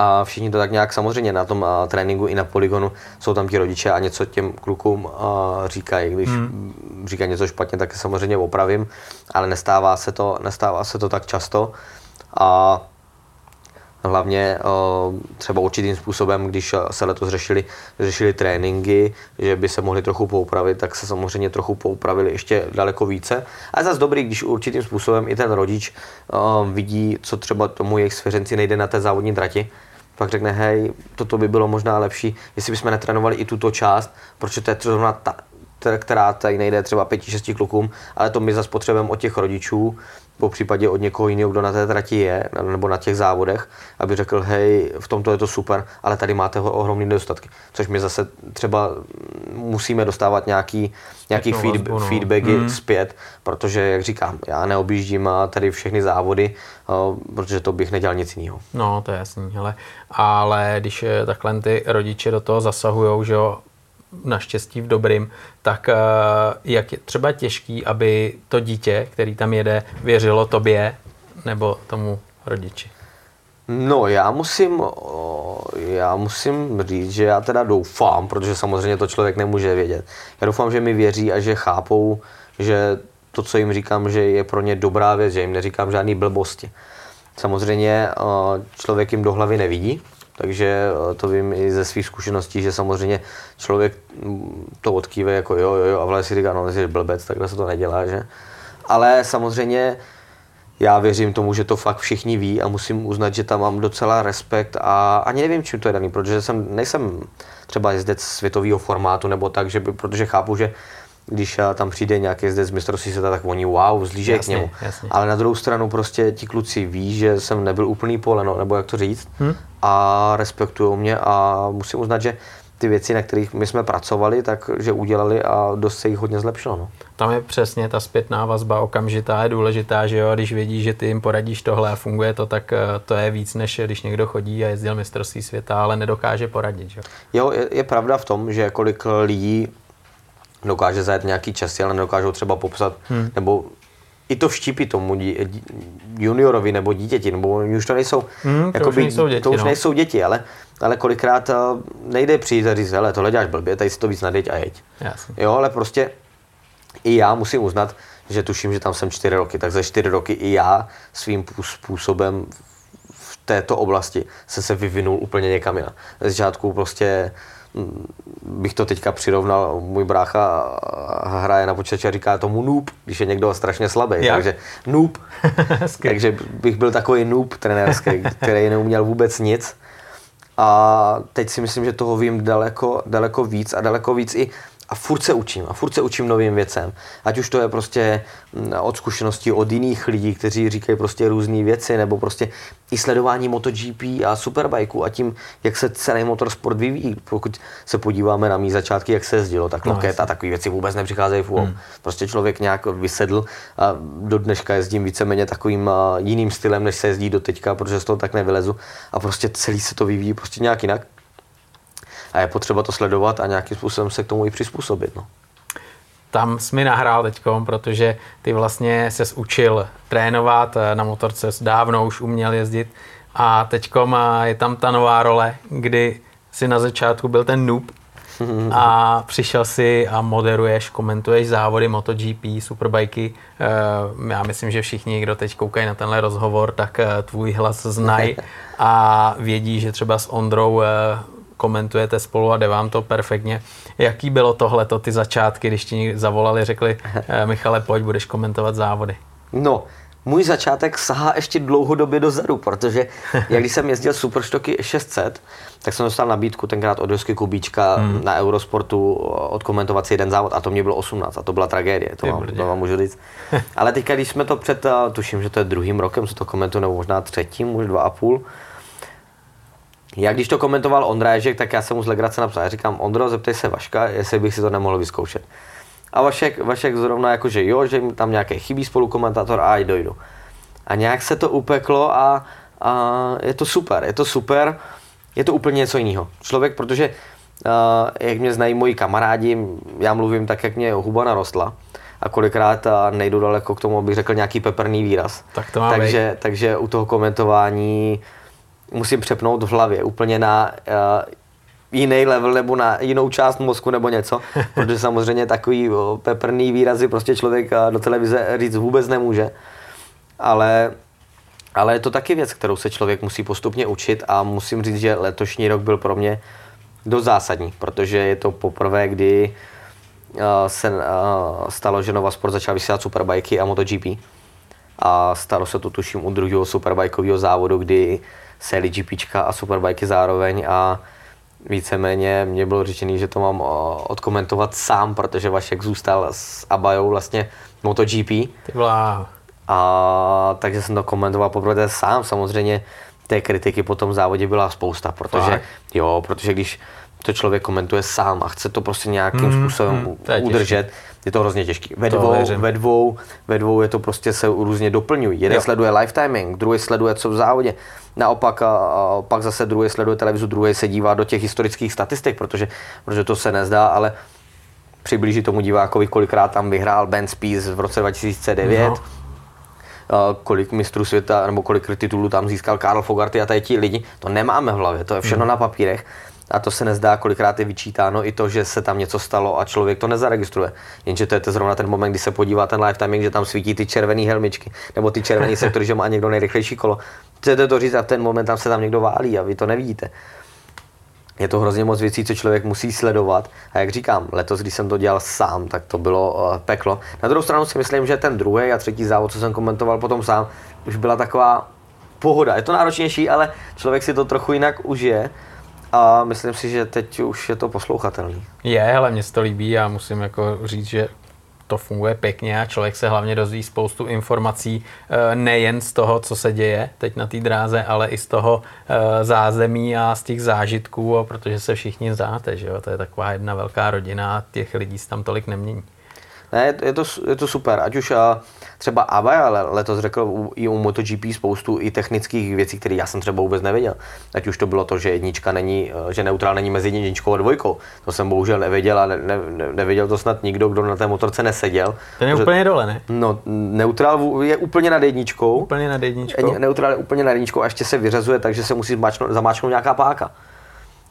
a všichni to tak nějak samozřejmě na tom a, tréninku i na poligonu jsou tam ti rodiče a něco těm klukům a, říkají. Když hmm. říkají něco špatně, tak samozřejmě opravím, ale nestává se to, nestává se to tak často. A hlavně třeba určitým způsobem, když se letos řešili, řešili tréninky, že by se mohli trochu poupravit, tak se samozřejmě trochu poupravili ještě daleko více. A je zase dobrý, když určitým způsobem i ten rodič vidí, co třeba tomu jejich svěřenci nejde na té závodní trati, pak řekne, hej, toto by bylo možná lepší, jestli bychom netrénovali i tuto část, protože to je zrovna ta, která tady nejde třeba pěti, šesti klukům, ale to my zase potřebujeme od těch rodičů, po případě od někoho jiného, kdo na té trati je, nebo na těch závodech, aby řekl, hej, v tomto je to super, ale tady máte ohromné nedostatky. Což my zase třeba musíme dostávat nějaký, nějaký feed, vazbu, no. feedbacky hmm. zpět, protože, jak říkám, já neobjíždím tady všechny závody, protože to bych nedělal nic jiného. No, to je jasný, ale, ale když takhle ty rodiče do toho zasahují, že jo, naštěstí v dobrým, tak eh, jak je třeba těžký, aby to dítě, který tam jede, věřilo tobě nebo tomu rodiči? No, já musím, já musím říct, že já teda doufám, protože samozřejmě to člověk nemůže vědět. Já doufám, že mi věří a že chápou, že to, co jim říkám, že je pro ně dobrá věc, že jim neříkám žádný blbosti. Samozřejmě člověk jim do hlavy nevidí, takže eh, to vím i ze svých zkušeností, že samozřejmě člověk mm, to odkýve jako jo, jo, jo, a vlastně si říká, no, jsi blbec, takhle se to nedělá, že? Ale samozřejmě já věřím tomu, že to fakt všichni ví a musím uznat, že tam mám docela respekt a ani nevím, čím to je daný, protože jsem, nejsem třeba jezdec světového formátu nebo tak, že by, protože chápu, že když eh, tam přijde nějaký jezdec z mistrovství světa, tak oni wow, zlíže k němu. Jasně. Ale na druhou stranu prostě ti kluci ví, že jsem nebyl úplný poleno, nebo jak to říct, hmm? a respektují mě a musím uznat, že ty věci, na kterých my jsme pracovali, takže udělali a dost se jich hodně zlepšilo. No. Tam je přesně ta zpětná vazba okamžitá je důležitá, že jo, když vědí, že ty jim poradíš tohle a funguje to, tak eh, to je víc, než když někdo chodí a jezdil mistrovství světa, ale nedokáže poradit. Že? Jo, je, je pravda v tom, že kolik lidí dokáže zajet nějaký časy, ale nedokážou třeba popsat, hmm. nebo i to vštípí tomu dí, juniorovi nebo dítěti, nebo oni už to nejsou, hmm, to jakoby, už nejsou děti, to už no. nejsou děti, ale, ale kolikrát eh, nejde přijít a říct, hele, tohle děláš blbě, tady si to víc nadeď a jeď. Jasně. Jo, ale prostě i já musím uznat, že tuším, že tam jsem čtyři roky, tak za čtyři roky i já svým způsobem v této oblasti se se vyvinul úplně někam jinam. Z začátku prostě bych to teďka přirovnal, můj brácha hraje na počítači a říká tomu noob, když je někdo strašně slabý, Jak? takže noob. takže bych byl takový noob trenérský, který neuměl vůbec nic. A teď si myslím, že toho vím daleko, daleko víc a daleko víc i a furt se učím a furt se učím novým věcem. Ať už to je prostě mm, od zkušeností od jiných lidí, kteří říkají prostě různé věci, nebo prostě i sledování MotoGP a Superbikeu a tím, jak se celý motorsport vyvíjí. Pokud se podíváme na mý začátky, jak se jezdilo, tak no, a takové věci vůbec nepřicházejí v hmm. Prostě člověk nějak vysedl a do dneška jezdím víceméně takovým jiným stylem, než se jezdí do teďka, protože z toho tak nevylezu a prostě celý se to vyvíjí prostě nějak jinak a je potřeba to sledovat a nějakým způsobem se k tomu i přizpůsobit. No. Tam jsi mi nahrál teď, protože ty vlastně se učil trénovat eh, na motorce, dávno už uměl jezdit a teď je tam ta nová role, kdy si na začátku byl ten noob a přišel si a moderuješ, komentuješ závody MotoGP, superbajky. Eh, já myslím, že všichni, kdo teď koukají na tenhle rozhovor, tak eh, tvůj hlas znají a vědí, že třeba s Ondrou komentujete spolu a jde vám to perfektně. Jaký bylo tohleto, ty začátky, když ti zavolali, řekli, eh, Michale, pojď, budeš komentovat závody? No, můj začátek sahá ještě dlouhodobě dozadu, protože jak když jsem jezdil Superstoky 600, tak jsem dostal nabídku tenkrát od Josky Kubíčka hmm. na Eurosportu odkomentovat si jeden závod a to mě bylo 18 a to byla tragédie, to, vám, to vám můžu říct. Ale teďka, když jsme to před, eh, tuším, že to je druhým rokem, co to komentuju, nebo možná třetím, už dva a půl, jak když to komentoval Ondra Ježek, tak já jsem mu z legrace napsal, já říkám, Ondro, zeptej se Vaška, jestli bych si to nemohl vyzkoušet. A Vašek, Vašek zrovna jako, že jo, že tam nějaké chybí spolukomentátor a i dojdu. A nějak se to upeklo a, a je to super, je to super, je to úplně něco jiného. Člověk, protože uh, jak mě znají moji kamarádi, já mluvím tak, jak mě huba narostla a kolikrát uh, nejdu daleko k tomu, abych řekl nějaký peprný výraz. Tak to má takže, takže u toho komentování musím přepnout v hlavě úplně na uh, jiný level nebo na jinou část mozku nebo něco, protože samozřejmě takový peprný výrazy prostě člověk do televize říct vůbec nemůže. Ale, ale je to taky věc, kterou se člověk musí postupně učit a musím říct, že letošní rok byl pro mě dost zásadní, protože je to poprvé, kdy se stalo, že Nova Sport začal vysílat superbajky a MotoGP. A stalo se to tuším u druhého superbajkového závodu, kdy jeli GPčka a superbajky zároveň a víceméně mě bylo řečený, že to mám odkomentovat sám, protože Vašek zůstal s Abajou vlastně MotoGP. Ty vlá. A takže jsem to komentoval poprvé sám. Samozřejmě té kritiky po tom závodě byla spousta, protože, Fakt? jo, protože když to člověk komentuje sám a chce to prostě nějakým hmm, způsobem hmm, udržet, těžký. Je to hrozně těžký. Ve dvou, ve, dvou, ve dvou je to prostě se různě doplňují. Jeden jo. sleduje lifetiming, druhý sleduje co v závodě. Naopak a, a pak zase druhý sleduje televizu, druhý se dívá do těch historických statistik, protože, protože to se nezdá, ale přiblíží tomu divákovi, kolikrát tam vyhrál Ben Spies v roce 2009. No kolik mistrů světa nebo kolik titulů tam získal Karl Fogarty a tady ti lidi, to nemáme v hlavě, to je všechno mm. na papírech. A to se nezdá, kolikrát je vyčítáno i to, že se tam něco stalo a člověk to nezaregistruje. Jenže to je to zrovna ten moment, kdy se podívá ten live timing, že tam svítí ty červené helmičky, nebo ty červený sektory, že má někdo nejrychlejší kolo. Chcete to říct a ten moment tam se tam někdo válí a vy to nevidíte je to hrozně moc věcí, co člověk musí sledovat. A jak říkám, letos, když jsem to dělal sám, tak to bylo uh, peklo. Na druhou stranu si myslím, že ten druhý a třetí závod, co jsem komentoval potom sám, už byla taková pohoda. Je to náročnější, ale člověk si to trochu jinak užije. A myslím si, že teď už je to poslouchatelný. Je, ale mě se to líbí a musím jako říct, že to funguje pěkně a člověk se hlavně dozví spoustu informací eh, nejen z toho, co se děje teď na té dráze, ale i z toho eh, zázemí a z těch zážitků, protože se všichni znáte, že jo? to je taková jedna velká rodina a těch lidí se tam tolik nemění. Ne, je to, je to super, ať už a třeba ABA, ale letos řekl i u MotoGP spoustu i technických věcí, které já jsem třeba vůbec nevěděl. Ať už to bylo to, že jednička není, že neutrál není mezi jedničkou a dvojkou. To jsem bohužel nevěděl a ne, ne, nevěděl to snad nikdo, kdo na té motorce neseděl. Ten je úplně dole, ne? No, neutrál je úplně nad jedničkou. Úplně nad jedničkou. Neutrál je úplně nad jedničkou a ještě se vyřazuje, takže se musí zamáčknout nějaká páka.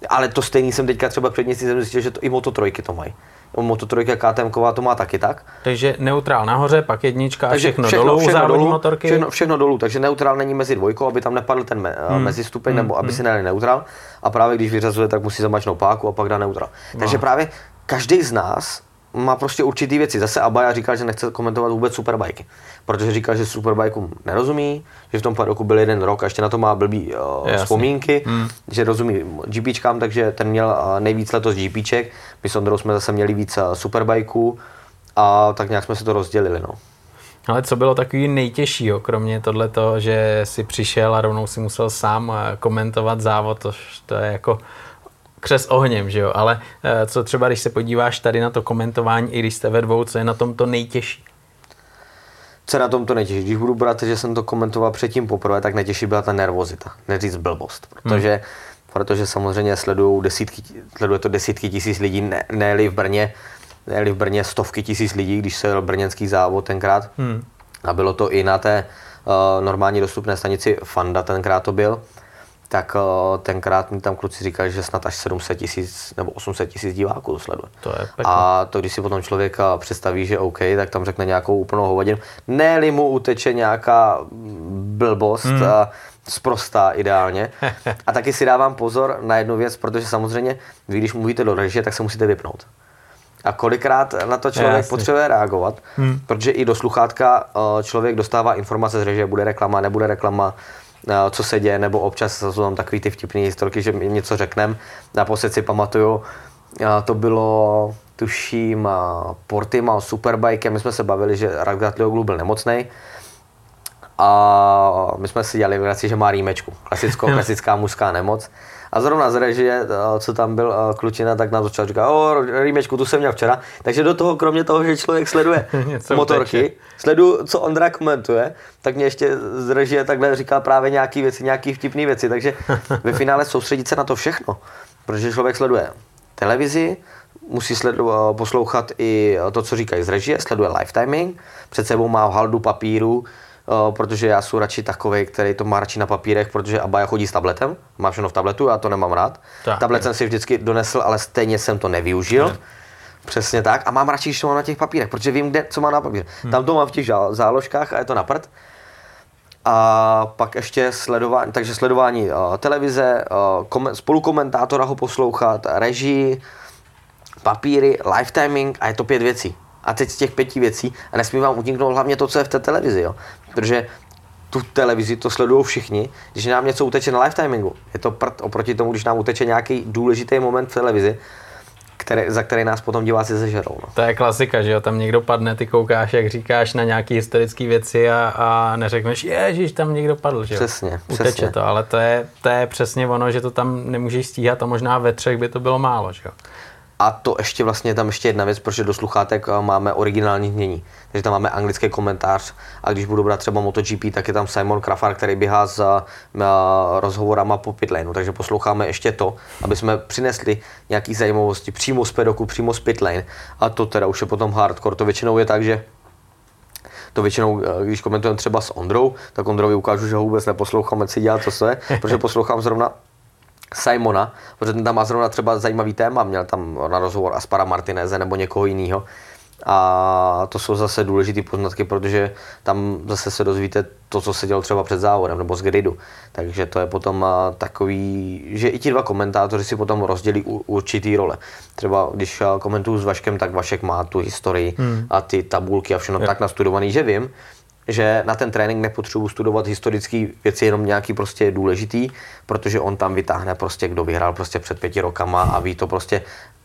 Ale to stejný jsem teďka třeba před měsícem zjistil, že to i Moto trojky to mají. Moto3 KTM to má taky tak. Takže neutrál nahoře, pak jednička a všechno, všechno dolů, všechno dolů, motorky. Všechno, všechno dolů, takže neutrál není mezi dvojkou, aby tam nepadl ten me, hmm. mezistupeň, hmm. nebo aby hmm. si nedali neutrál. A právě když vyřazuje, tak musí zamačnout páku a pak dá neutrál. No. Takže právě každý z nás má prostě určitý věci. Zase Abaya říkal, že nechce komentovat vůbec superbajky, protože říkal, že superbajkům nerozumí, že v tom roku byl jeden rok a ještě na to má blbý uh, vzpomínky, hmm. že rozumí GPčkám, takže ten měl uh, nejvíc letos GPček, my s Ondrou jsme zase měli víc uh, superbajků a tak nějak jsme se to rozdělili. No. Ale co bylo takový nejtěžší, kromě tohle, že si přišel a rovnou si musel sám komentovat závod, to, to je jako křes ohněm, že jo, ale eh, co třeba, když se podíváš tady na to komentování, i když jste ve dvou, co je na tom to nejtěžší? Co je na tom to nejtěžší? Když budu brát, že jsem to komentoval předtím poprvé, tak nejtěžší byla ta nervozita, neříct blbost, protože hmm. protože samozřejmě sledují desítky, sleduje to desítky tisíc lidí, ne, ne v Brně, ne v Brně stovky tisíc lidí, když se jel brněnský závod tenkrát. Hmm. A bylo to i na té uh, normální dostupné stanici Fanda tenkrát to byl tak uh, tenkrát mi tam kluci říkali, že snad až 700 tisíc nebo 800 tisíc diváků to sleduje. To je A to, když si potom člověk představí, že OK, tak tam řekne nějakou úplnou hovadinu, ne mu uteče nějaká blbost, hmm. a Sprostá ideálně. A taky si dávám pozor na jednu věc, protože samozřejmě vy, když mluvíte do režie, tak se musíte vypnout. A kolikrát na to člověk Jasně. potřebuje reagovat, hmm. protože i do sluchátka eh, člověk dostává informace z režie, bude reklama, nebude reklama, eh, co se děje, nebo občas jsou tam takový ty vtipné historky, že něco řekneme. Naposled si pamatuju, to bylo, tuším, Portimao Superbike, my jsme se bavili, že Radgatlioglu byl nemocný a my jsme si dělali legraci, že má rýmečku. Klasicko, klasická mužská nemoc. A zrovna z režie, eh, co tam byl eh, klučina, tak nám začal říkat, o, rýmečku, tu jsem měl včera. Takže do toho, kromě toho, že člověk sleduje motorky, uteče. sleduju, co Ondra komentuje, tak mě ještě z režie takhle říká právě nějaký věci, nějaký vtipné věci. Takže ve finále soustředit se na to všechno, protože člověk sleduje televizi, musí sledu, poslouchat i to, co říkají z režie, sleduje live timing, před sebou má haldu papíru, eh, protože já jsem radši takový, který to má radši na papírech, protože Abaja chodí s tabletem, má všechno v tabletu, já to nemám rád. Tak, Tablet jo. jsem si vždycky donesl, ale stejně jsem to nevyužil. Přesně tak. A mám radši, když to mám na těch papírech, protože vím, kde, co má na papíře. Hmm. Tam to mám v těch záložkách a je to na prd. A pak ještě sledování, takže sledování uh, televize, uh, komen, spolukomentátora ho poslouchat, režii, papíry, live timing a je to pět věcí. A teď z těch pěti věcí, a nesmí vám uniknout hlavně to, co je v té televizi, jo. Protože tu televizi to sledují všichni, když nám něco uteče na live timingu. Je to prd oproti tomu, když nám uteče nějaký důležitý moment v televizi, který, za který nás potom diváci zežerou. No. To je klasika, že jo, tam někdo padne, ty koukáš, jak říkáš na nějaký historické věci a, a neřekneš, ježiš, tam někdo padl, že jo. Přesně, Uteče přesně. to, ale to je, to je přesně ono, že to tam nemůžeš stíhat a možná ve třech by to bylo málo, že jo. A to ještě vlastně tam ještě jedna věc, protože do sluchátek eh, máme originální znění. Takže tam máme anglický komentář a když budu brát třeba MotoGP, tak je tam Simon Krafar, který běhá s uh, rozhovorama po pitlaneu. Takže posloucháme ještě to, aby jsme přinesli nějaké zajímavosti přímo z pedoku, přímo z pitlane. A to teda už je potom hardcore. To většinou je tak, že to většinou, eh, když komentujeme třeba s Ondrou, tak Ondrovi ukážu, že ho vůbec neposlouchám, ať si dělá, co je, protože poslouchám zrovna Simona, protože ten tam má zrovna třeba zajímavý téma, měl tam na rozhovor Aspara Martineze nebo někoho jiného. A to jsou zase důležité poznatky, protože tam zase se dozvíte to, co se dělo třeba před závodem nebo z gridu. Takže to je potom takový, že i ti dva komentátoři si potom rozdělí určitý role. Třeba když komentuju s Vaškem, tak Vašek má tu historii hmm. a ty tabulky a všechno tak nastudovaný, že vím, že na ten trénink nepotřebuji studovat historické věci, jenom nějaký prostě důležitý, protože on tam vytáhne prostě, kdo vyhrál prostě před pěti rokama a ví to prostě,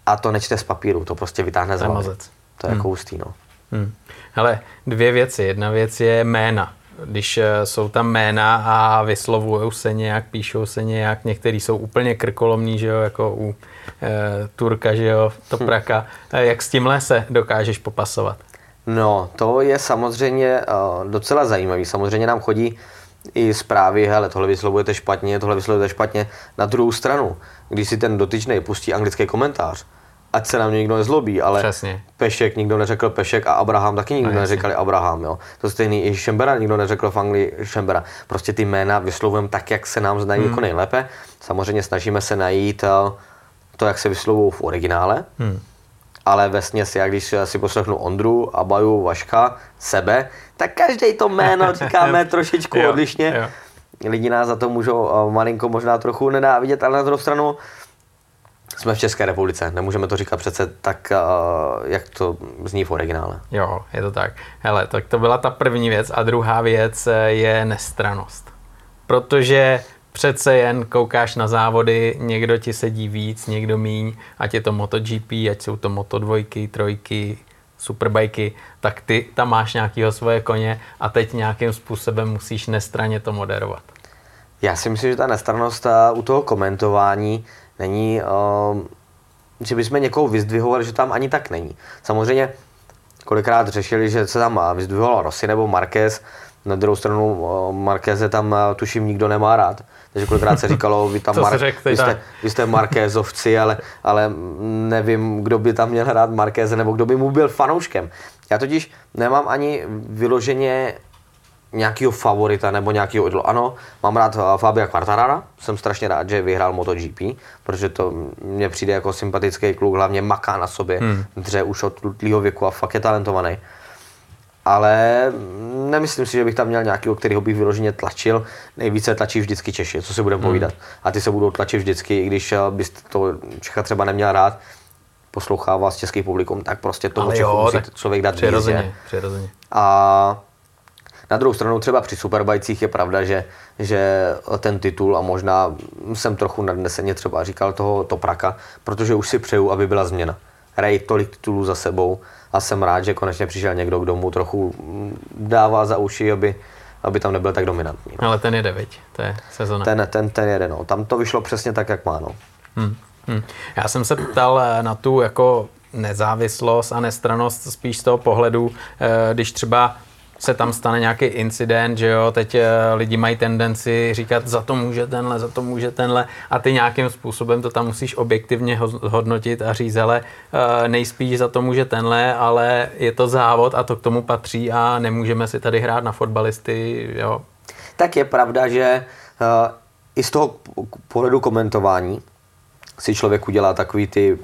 a to nečte z papíru, to prostě vytáhne z je hlavy. To je jako hustý, no. Hmm. Hele, dvě věci. Jedna věc je jména. Když eh, jsou tam jména a vyslovují se nějak, píšou se nějak, některý jsou úplně krkolomní, že jo, jako u e, Turka, že jo, Topraka. E, jak s tímhle se dokážeš popasovat? No, to je samozřejmě uh, docela zajímavý. Samozřejmě nám chodí i zprávy, hele, tohle vyslovujete špatně, tohle vyslovujete špatně. Na druhou stranu, když si ten dotyčný pustí anglický komentář, ať se nám nikdo nezlobí, ale Přesně. Pešek, nikdo neřekl Pešek a Abraham taky nikdo No, neřekli Abraham, jo. To stejný i Šembera, nikdo neřekl v Anglii Šembera. Prostě ty jména vyslovujeme tak, jak se nám znají Hmm. jako nejlépe. Samozřejmě snažíme se najít uh, to, jak se vyslovují v originále, Hmm. Ale ve směs, já když si poslechnu Ondru, Abaju, Vaška, sebe, tak každý to jméno říkáme trošičku Jo, odlišně. jo. Lidi nás za to můžou uh, malinko možná trochu nenávidět, ale na druhou stranu jsme v České republice, nemůžeme to říkat přece tak, uh, jak to zní v originále. Jo, je to tak. Hele, tak to byla ta první věc. A druhá věc eh, je nestranost. Protože přece jen koukáš na závody, někdo ti sedí víc, někdo míň, ať je to MotoGP, ať jsou to Moto dvojky, trojky, superbajky, tak ty tam máš nějakého svoje koně a teď nějakým způsobem musíš nestraně to moderovat. Já si myslím, že ta nestrannost a, u toho komentování není, uh, že bychom někoho vyzdvihovali, že tam ani tak není. Samozřejmě kolikrát řešili, že se tam a, vyzdvihoval Rossi nebo Marquez, na druhou stranu uh, Marqueze tam tuším nikdo nemá rád. Takže kolikrát se říkalo, vy tam Mar- řekl vy, jste, vy jste Marquezovci, ale, ale nevím, kdo by tam měl hrát Marqueze, nebo kdo by mu byl fanouškem. Já totiž nemám ani vyloženě nějakého favorita nebo nějakého idolu. Ano, mám rád eh, Fabia Quartarara, jsem strašně rád, že vyhrál MotoGP, protože to mně přijde jako sympatický kluk, hlavně maká na sobě, hmm. dře už od tlýho věku a fakt je talentovaný. Ale nemyslím si, že bych tam měl nějakého, kterého bych vyloženě tlačil. Nejvíce tlačí vždycky Češi, co si budeme hmm. povídat. A ty se budou tlačit vždycky, i když eh, bys to Čecha třeba neměl rád, poslouchá vás český publikum, tak prostě toho Ale Čechu jo, musí člověk dát přirozeně, přirozeně. A na druhou stranu třeba při Superbajcích je pravda, že, že ten titul a možná jsem trochu nadneseně třeba říkal toho Topraka, protože už si přeju, aby byla změna. Hrají tolik titulů za sebou a jsem rád, že konečně přišel někdo, kdo mu trochu dává za uši, aby, aby tam nebyl tak dominantní. No. Ale ten jede, viď? To je sezona. Ten, ten, ten jede, no. Tam to vyšlo přesně tak, jak má, no. Hmm. Hmm. Já jsem se ptal eh, na tu jako nezávislost a nestranost spíš z toho pohledu, eh, když třeba se tam stane nějaký incident, že jo, teď eh, lidi mají tendenci říkat, za to může tenhle, za to může tenhle a ty nějakým způsobem to tam musíš objektivně hodnotit a říct, ale eh, nejspíš za to může tenhle, ale je to závod a to k tomu patří a nemůžeme si tady hrát na fotbalisty, jo. Tak je pravda, že uh, i z toho pohledu komentování si člověk udělá takový ty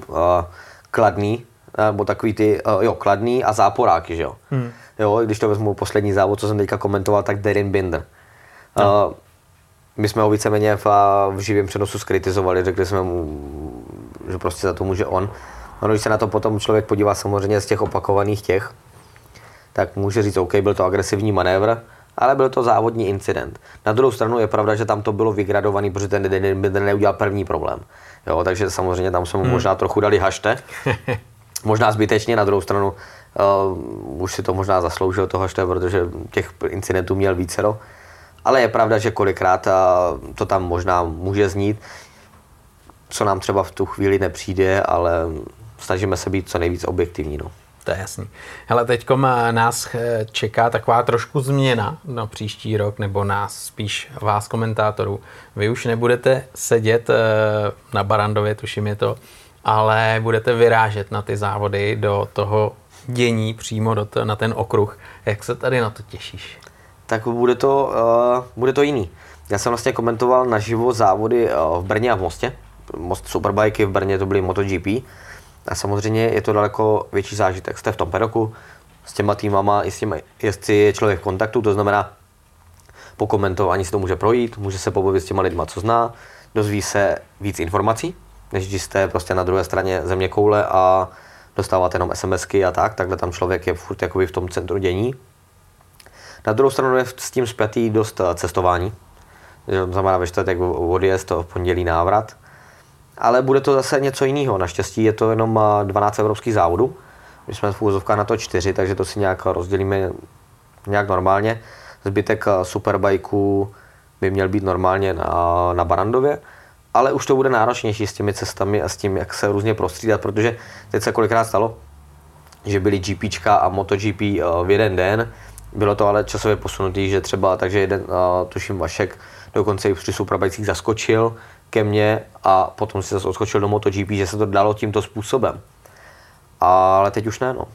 kladný, nebo takový ty, uh, jo, kladný a záporáky, že jo. Hmm. Jo, když to vezmu poslední závod, co jsem teďka komentoval, tak Derin Binder. No. Uh, my jsme ho víceméně v, v živém přenosu skritizovali, řekli jsme mu, že prostě za to může on. Ono, když se na to potom člověk podívá samozřejmě z těch opakovaných těch, tak může říct, OK, byl to agresivní manévr, ale byl to závodní incident. Na druhou stranu je pravda, že tam to bylo vygradovaný, protože ten Derin Binder neudělal první problém. Jo, takže samozřejmě tam jsme mu hmm. možná trochu dali hašte. Možná zbytečně, na druhou stranu uh, už si to možná zasloužil toho šte, protože těch incidentů měl vícero. Ale je pravda, že kolikrát uh, to tam možná může znít, co nám třeba v tu chvíli nepřijde, ale snažíme se být co nejvíc objektivní. No. To je jasný. Hele, teď nás eh, čeká taková trošku změna na příští rok, nebo nás spíš vás komentátorů. Vy už nebudete sedět na Barandově, tuším je to, ale budete vyrážet na ty závody do toho dění přímo do to, na ten okruh. Jak se tady na to těšíš? Tak bude to, uh, bude to jiný. Já jsem vlastně komentoval naživo závody uh, v Brně a v Mostě. Most Superbike v Brně to byly MotoGP. A samozřejmě je to daleko větší zážitek. Jste v tom pedoku s těma týmama, i s těmi jezdci je člověk v kontaktu, to znamená, po komentování si to může projít, může se pobavit s těma lidma, co zná, dozví se víc informací, než když jste prostě na druhé straně země koule a dostáváte jenom SMSky a tak, takhle tam člověk je furt jakoby v tom centru dění. Na druhou stranu je s tím zpětý dost eh, cestování. Znamená ve čtvrtek odjezd, to v pondělí návrat. Ale bude to zase něco jiného. Naštěstí je to jenom 12 eh, evropských závodů. My jsme v úzovkách na to 4, takže to si nějak rozdělíme nějak normálně. Zbytek eh, superbajků by měl být normálně na, na Barandově ale už to bude náročnější s těmi cestami a s tím, jak se různě prostřídat, protože teď se kolikrát stalo, že byly GPčka a MotoGP eh, v jeden den, bylo to ale časově posunutý, že třeba, takže jeden, eh, tuším Vašek, dokonce i při Superbajcích zaskočil ke mně a potom si zase odskočil do MotoGP, že se to dalo tímto způsobem. Ale teď už ne, no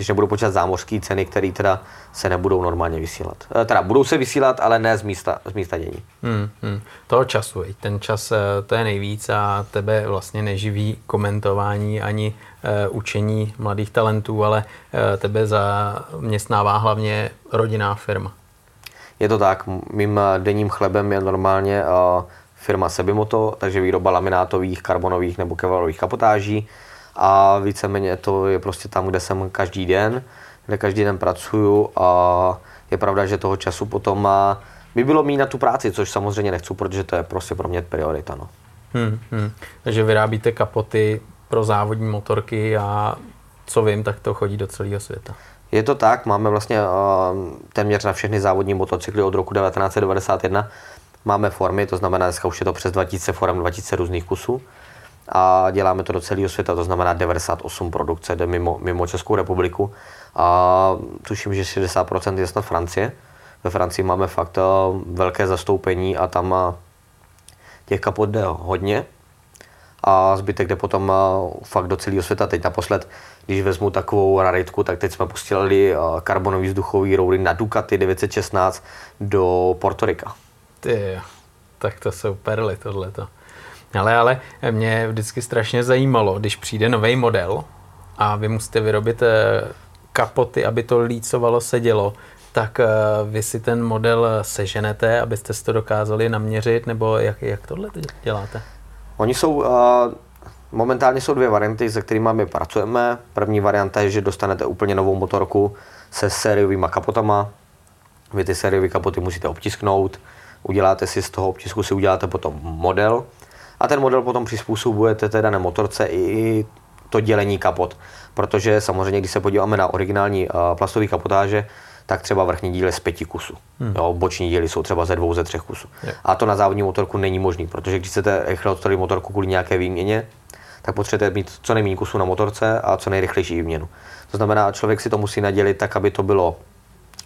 když nebudou počítat zámořské ceny, které teda se nebudou normálně vysílat. E, teda budou se vysílat, ale ne z místa, z místa dění. Hmm, hmm. Toho času, ten čas e, to je nejvíc a tebe vlastně neživí komentování ani uh, učení mladých talentů, ale uh, tebe zaměstnává hlavně rodinná firma. Je to tak, mým denním chlebem je normálně uh, firma Sebimoto, takže výroba laminátových, karbonových nebo kevalových kapotáží a víceméně to je prostě tam, kde jsem každý den, kde každý den pracuju a je pravda, že toho času potom má, by bylo mít na tu práci, což samozřejmě nechci, protože to je prostě pro mě priorita. No. Hmm, hmm. Takže vyrábíte kapoty pro závodní motorky a co vím, tak to chodí do celého světa. Je to tak, máme vlastně uh, téměř na všechny závodní motocykly od roku 1991. Máme formy, to znamená, dneska už je to přes 2000 forem, 2000 různých kusů a děláme to do celého světa, to znamená 98 produkce jde mimo, mimo Českou republiku a tuším, že 60% je snad Francie. Ve Francii máme fakt eh, velké zastoupení a tam eh, těch kapot jde hodně a zbytek jde potom eh, fakt do celého světa. Teď naposled, když vezmu takovou raritku, tak teď jsme pustili karbonový vzduchový roury na Ducati 916 do Portorika. Ty, tak to jsou perly tohleto. Ale, ale mě vždycky strašně zajímalo, když přijde nový model a vy musíte vyrobit eh, kapoty, aby to lícovalo, sedělo, tak uh, vy si ten model seženete, abyste si to dokázali naměřit, nebo jak, jak tohle děláte? Oni jsou, uh, momentálně jsou dvě varianty, se kterými my pracujeme. První varianta je, že dostanete úplně novou motorku se sériovými kapotama. Vy ty sériové kapoty musíte obtisknout, uděláte si z toho obtisku, si uděláte potom model a ten model potom přizpůsobujete té dané motorce i to dělení kapot. Protože samozřejmě, když se podíváme na originální uh, plastové kapotáže, tak třeba vrchní díl je z pěti kusů. Hmm. Jo, boční díly jsou třeba ze dvou, ze třech kusů. Je. A to na závodní motorku není možný, protože když chcete rychle odstavit motorku kvůli nějaké výměně, tak potřebujete mít co nejméně kusů na motorce a co nejrychlejší výměnu. To znamená, člověk si to musí nadělit tak, aby to bylo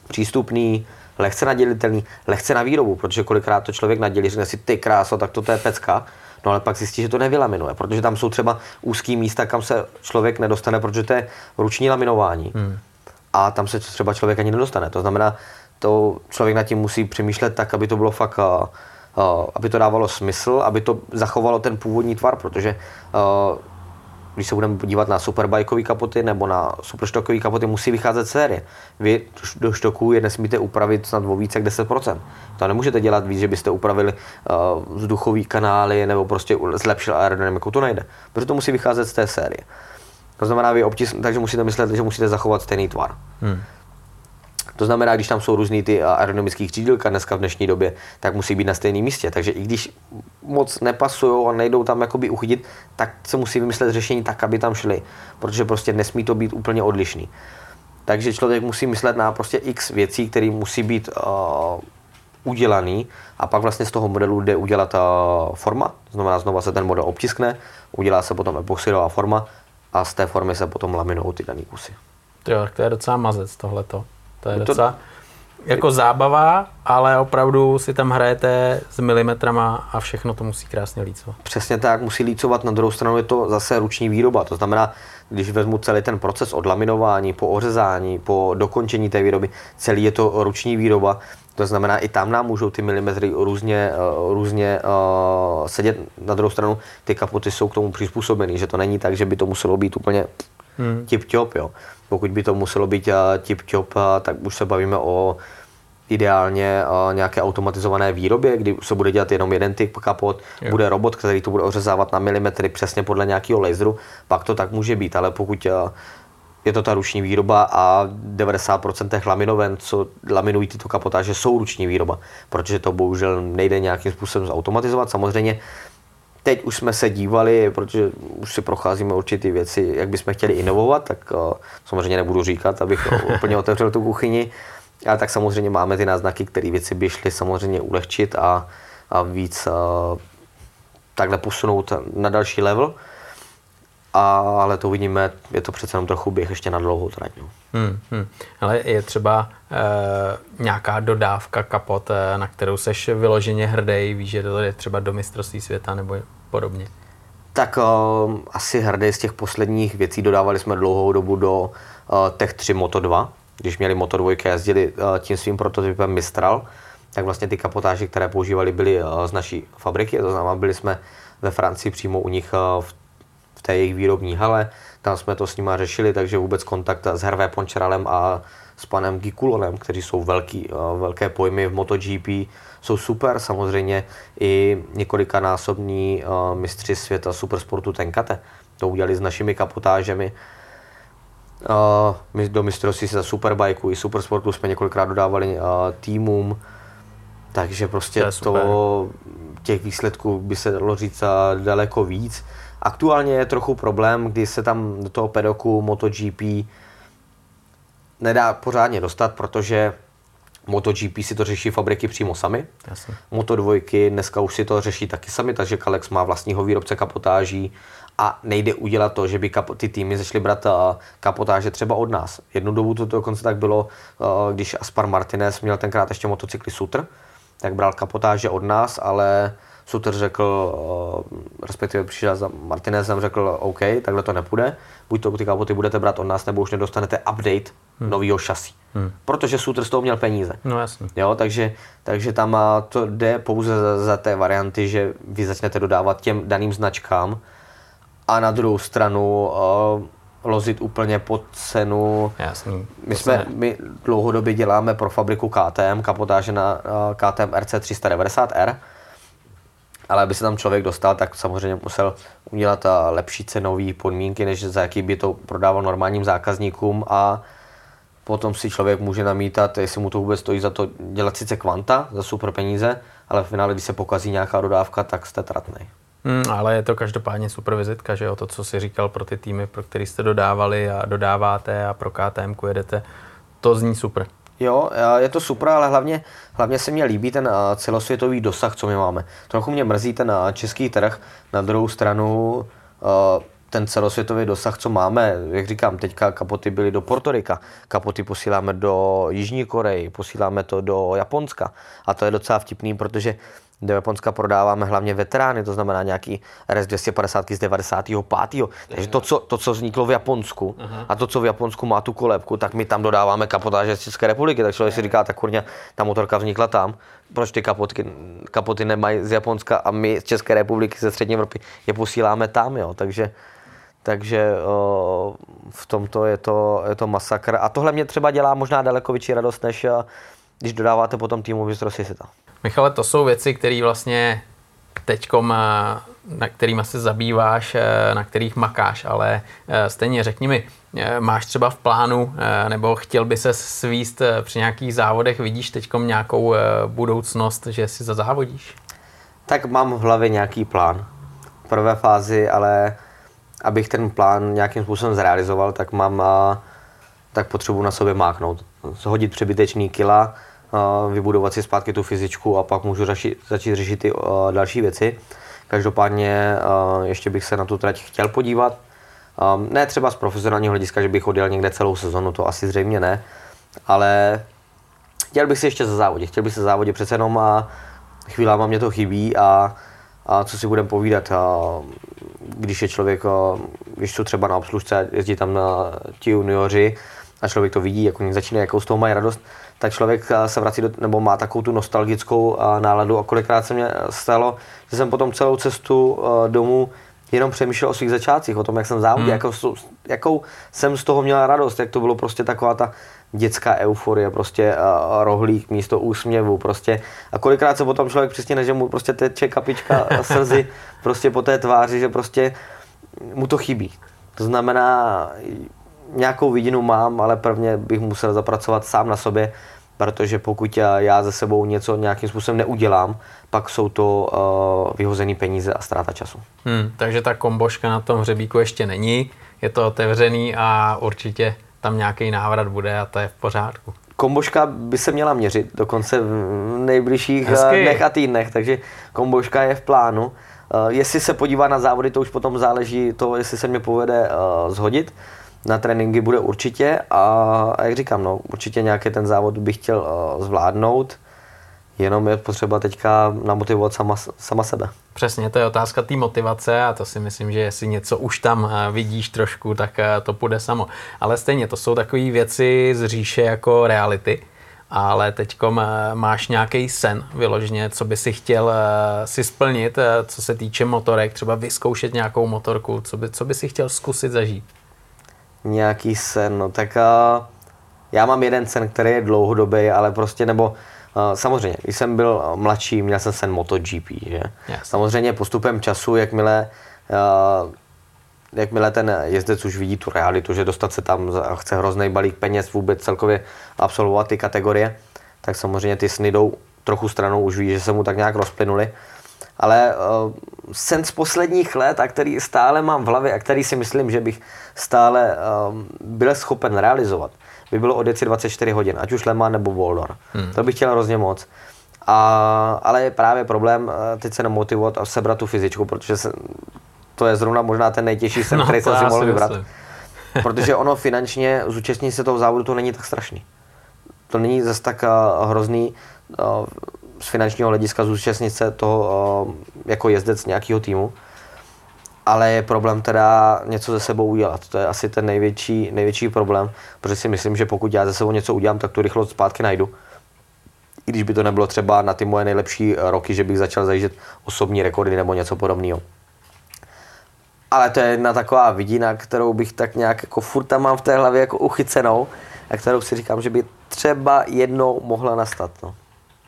přístupný, lehce nadělitelný, lehce na výrobu, protože kolikrát to člověk nadělí, řekne si ty kráso, tak to je pecka, no ale pak zjistí, že to nevylaminuje, protože tam jsou třeba úzký místa, kam se člověk nedostane, protože to je ruční laminování. Hmm a tam se třeba člověk ani nedostane. To znamená, to člověk nad tím musí přemýšlet tak, aby to bylo fakt, uh, uh, aby to dávalo smysl, aby to zachovalo ten původní tvar, protože uh, když se budeme podívat na superbajkové kapoty nebo na superštokové kapoty, musí vycházet série. Vy do štoků je nesmíte upravit snad o více jak 10%. To nemůžete dělat víc, že byste upravili uh, vzduchové kanály nebo prostě zlepšili aerodynamiku, to nejde. Protože to musí vycházet z té série. To znamená, vy obtis, takže musíte myslet, že musíte zachovat stejný tvar. Hmm. To znamená, když tam jsou různý ty aerodynamické křídilka dneska v dnešní době, tak musí být na stejném místě. Takže i když moc nepasují a nejdou tam jakoby uchytit, tak se musí vymyslet řešení tak, aby tam šli. Protože prostě nesmí to být úplně odlišný. Takže člověk musí myslet na prostě x věcí, které musí být uh, udělaný a pak vlastně z toho modelu jde udělat uh, forma. Znamená, znova se ten model obtiskne, udělá se potom epoxidová forma a z té formy se potom laminou ty dané kusy. Jo, to je docela mazec tohleto. To je no to, docela jako zábava, ale opravdu si tam hrajete s milimetrama a všechno to musí krásně lícovat. Přesně tak, musí lícovat, na druhou stranu je to zase ruční výroba, to znamená, když vezmu celý ten proces od laminování, po ořezání, po dokončení té výroby, celý je to ruční výroba, to znamená, i tam nám můžou ty milimetry různě, eh, různě uh, sedět. Na druhou stranu, ty kapoty jsou k tomu přizpůsobený, že to není tak, že by to muselo být úplně hmm. tip-top. Jo. Pokud by to muselo být uh, tip-top, uh, tak už se bavíme o ideálně uh, nějaké automatizované výrobě, kdy se bude dělat jenom jeden typ kapot, jo. bude robot, který to bude ořezávat na milimetry přesně podle nějakého laseru, pak to tak může být, ale pokud je to ta ruční výroba a 90% těch laminoven, co laminují tyto kapotáže, jsou ruční výroba, protože to bohužel nejde nějakým způsobem zautomatizovat. Samozřejmě teď už jsme se dívali, protože už si procházíme určité věci, jak bychom chtěli inovovat, tak uh, samozřejmě nebudu říkat, abych úplně otevřel tu kuchyni, ale tak samozřejmě máme ty náznaky, které věci by šly samozřejmě ulehčit a, a víc uh, takhle posunout na další level ale to uvidíme, je to přece jenom trochu běh ještě na dlouhou trať. No. Hmm, hmm. Ale je třeba e, nějaká dodávka kapot, e, na kterou seš vyloženě hrdý, víš, že to je třeba do mistrovství světa nebo podobně? Tak uh, asi hrdý z těch posledních věcí dodávali jsme dlouhou dobu do uh, Tech 3 Moto 2, když měli Moto 2 jezdili uh, tím svým prototypem Mistral, tak vlastně ty kapotáže, které používali, byly uh, z naší fabriky, to znamená, byli jsme ve Francii přímo u nich uh, v té jejich výrobní hale. Tam jsme to s nimi řešili, takže vůbec kontakt s Hervé Pončeralem a s panem Gikulonem, kteří jsou velký, eh, velké pojmy v MotoGP, jsou super. Samozřejmě i několikanásobní eh, mistři světa supersportu Tenkate. To udělali s našimi kapotážemi. Eh, my do mistrovství za superbajku i supersportu jsme několikrát dodávali týmům, takže prostě to, to těch výsledků by se dalo říct daleko víc. Aktuálně je trochu problém, kdy se tam do toho pedoku MotoGP nedá pořádně dostat, protože MotoGP si to řeší fabriky přímo sami. Jasně. Moto dvojky dneska už si to řeší taky sami, takže Kalex má vlastního výrobce kapotáží a nejde udělat to, že by ty týmy začaly brát eh, kapotáže třeba od nás. Jednu dobu to dokonce tak bylo, eh, když Aspar Martinez měl tenkrát ještě motocykly Sutr, tak bral kapotáže od nás, ale Suter řekl, eh, respektive přišel za Martinezem, řekl OK, takhle to nepůjde, buď to ty kapoty budete brát od nás, nebo už nedostanete update hmm. nového šasí. Hmm. Protože Suter z toho měl peníze. No jasně. Jo, takže, takže tam to jde pouze za, za té varianty, že vy začnete dodávat těm daným značkám a na druhou stranu uh, lozit úplně pod cenu. Jasný. My, jsme, my dlouhodobě děláme pro fabriku KTM, kapotáže na KTM RC 390R, ale aby se tam člověk dostal, tak samozřejmě musel udělat uh, lepší cenové podmínky, než za jaký by to prodával normálním zákazníkům a potom si člověk může namítat, jestli mu to vůbec stojí za to dělat sice kvanta za super peníze, ale v finále, když se pokazí nějaká dodávka, tak jste tratný. Hmm, ale je to každopádně super vizitka, že jo, to, co si říkal pro ty týmy, pro který jste dodávali a dodáváte a pro KTM jedete, to zní super. Jo, je to super, ale hlavně, hlavně se mně líbí ten celosvětový dosah, co my máme. Trochu mě mrzí ten český trh, na druhou stranu ten celosvětový dosah, co máme, jak říkám, teďka kapoty byly do Portorika, kapoty posíláme do Jižní Koreji, posíláme to do Japonska. A to je docela vtipný, protože do Japonska prodáváme hlavně veterány, to znamená nějaký RS 250 z 95. Takže to co, to, co vzniklo v Japonsku uh-huh. a to, co v Japonsku má tu kolebku, tak my tam dodáváme kapotáže z České republiky. Tak člověk si říká, tak kurně, ta motorka vznikla tam, proč ty kapotky, kapoty nemají z Japonska a my z České republiky, ze střední Evropy, je posíláme tam, jo. Takže takže o, v tomto je to, je to masakr. A tohle mě třeba dělá možná daleko větší radost, než když dodáváte potom týmu mistrovství světa. Michale, to jsou věci, které vlastně teďkom, na kterými se zabýváš, na kterých makáš, ale stejně řekni mi, máš třeba v plánu, nebo chtěl by se svíst při nějakých závodech, vidíš teďkom nějakou budoucnost, že si závodíš? Tak mám v hlavě nějaký plán. V prvé fázi, ale abych ten plán nějakým způsobem zrealizoval, tak mám, tak potřebuji na sobě máknout. Zhodit přebytečný kila, vybudovat si zpátky tu fyzičku a pak můžu řeši, začít řešit ty další věci. Každopádně ještě bych se na tu trať chtěl podívat. Ne třeba z profesionálního hlediska, že bych odjel někde celou sezonu, to asi zřejmě ne, ale chtěl bych si ještě za závodě. Chtěl bych se závodit přece jenom a chvílema mě to chybí a, a co si budeme povídat, a když je člověk, když jsou třeba na obslužce, jezdí tam na ti junioři a člověk to vidí, jak oni začínají, jakou z toho mají radost, tak člověk se vrací do, nebo má takovou tu nostalgickou náladu a kolikrát se mě stalo, že jsem potom celou cestu domů jenom přemýšlel o svých začátcích, o tom, jak jsem závodil, hmm. jakou, jakou jsem z toho měl radost, jak to bylo prostě taková ta dětská euforie, prostě uh, rohlík místo úsměvu, prostě a kolikrát se potom člověk přesně že mu prostě teče kapička slzy prostě po té tváři, že prostě mu to chybí. To znamená, nějakou vidinu mám, ale prvně bych musel zapracovat sám na sobě, protože pokud já ze sebou něco nějakým způsobem neudělám, pak jsou to uh, vyhozené peníze a ztráta času. Hmm, takže ta komboška na tom hřebíku ještě není, je to otevřený a určitě tam nějaký návrat bude a to je v pořádku. Komboška by se měla měřit dokonce v nejbližších Hezky. dnech a týdnech, takže komboška je v plánu. Uh, jestli se podívá na závody, to už potom záleží to, jestli se mě povede uh, zhodit na tréninky bude určitě a, a jak říkám, no, určitě nějaký ten závod bych chtěl uh, zvládnout, jenom je potřeba teďka namotivovat sama, sama sebe. Přesně, to je otázka té motivace a to si myslím, že jestli něco už tam eh, vidíš trošku, tak eh, to půjde samo. Ale stejně, to jsou takové věci z říše jako reality, ale teď máš nějaký sen vyloženě, co by si chtěl si splnit, co se týče motorek, třeba vyzkoušet nějakou motorku, co by, co by si chtěl zkusit zažít? Nějaký sen, no tak uh, já mám jeden sen, který je dlouhodobý, ale prostě nebo uh, samozřejmě, když jsem byl mladší, měl jsem sen MotoGP, že? Yes. Samozřejmě postupem času, jakmile jakmile ten jezdec už vidí tu realitu, že dostat se tam chce hrozný balík peněz vůbec celkově absolvovat ty kategorie, tak samozřejmě ty sny jdou trochu stranou, už ví, že se mu tak nějak rozplynuli ale uh, sen z posledních let, a který stále mám v hlavě a který si myslím, že bych stále uh, byl schopen realizovat, by bylo odjet 24 hodin, ať už Lema nebo Voldor. Hmm. To bych chtěl hrozně moc. A, ale je právě problém uh, teď se nemotivovat a sebrat tu fyzičku, protože se, to je zrovna možná ten nejtěžší sen, no, který jsem si mohl vybrat. protože ono finančně, zúčastní se toho závodu, to není tak strašný. To není zase tak uh, hrozný. Uh, z finančního hlediska zúčastnit se toho jako jezdec nějakého týmu, ale je problém teda něco ze sebou udělat. To je asi ten největší, největší problém, protože si myslím, že pokud já ze sebou něco udělám, tak tu rychlost zpátky najdu. I když by to nebylo třeba na ty moje nejlepší roky, že bych začal zajíždět osobní rekordy nebo něco podobného. Ale to je jedna taková vidina, kterou bych tak nějak jako furt tam mám v té hlavě jako uchycenou a kterou si říkám, že by třeba jednou mohla nastat. No.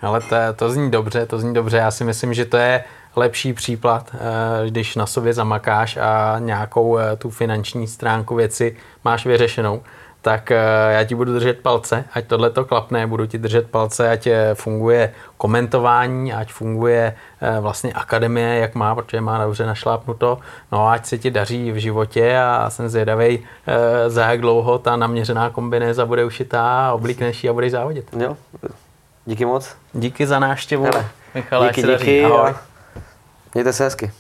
Ale to, to zní dobře, to zní dobře. Já si myslím, že to je lepší příklad, eh, když na sobě zamakáš a nějakou eh, tu finanční stránku věci máš vyřešenou, tak eh, já ti budu držet palce, ať tohle to klapne, budu ti držet palce, ať funguje komentování, ať funguje vlastně akademie, jak má, protože má dobře našlápnuto, no ať se ti daří v životě a jsem zvědavý, za jak dlouho ta naměřená kombinéza bude ušitá, oblíkneš ji a budeš závodit. Jo, díky moc. Díky za návštěvu. Hele, Michale, díky, díky. Ahoj. Mějte se hezky.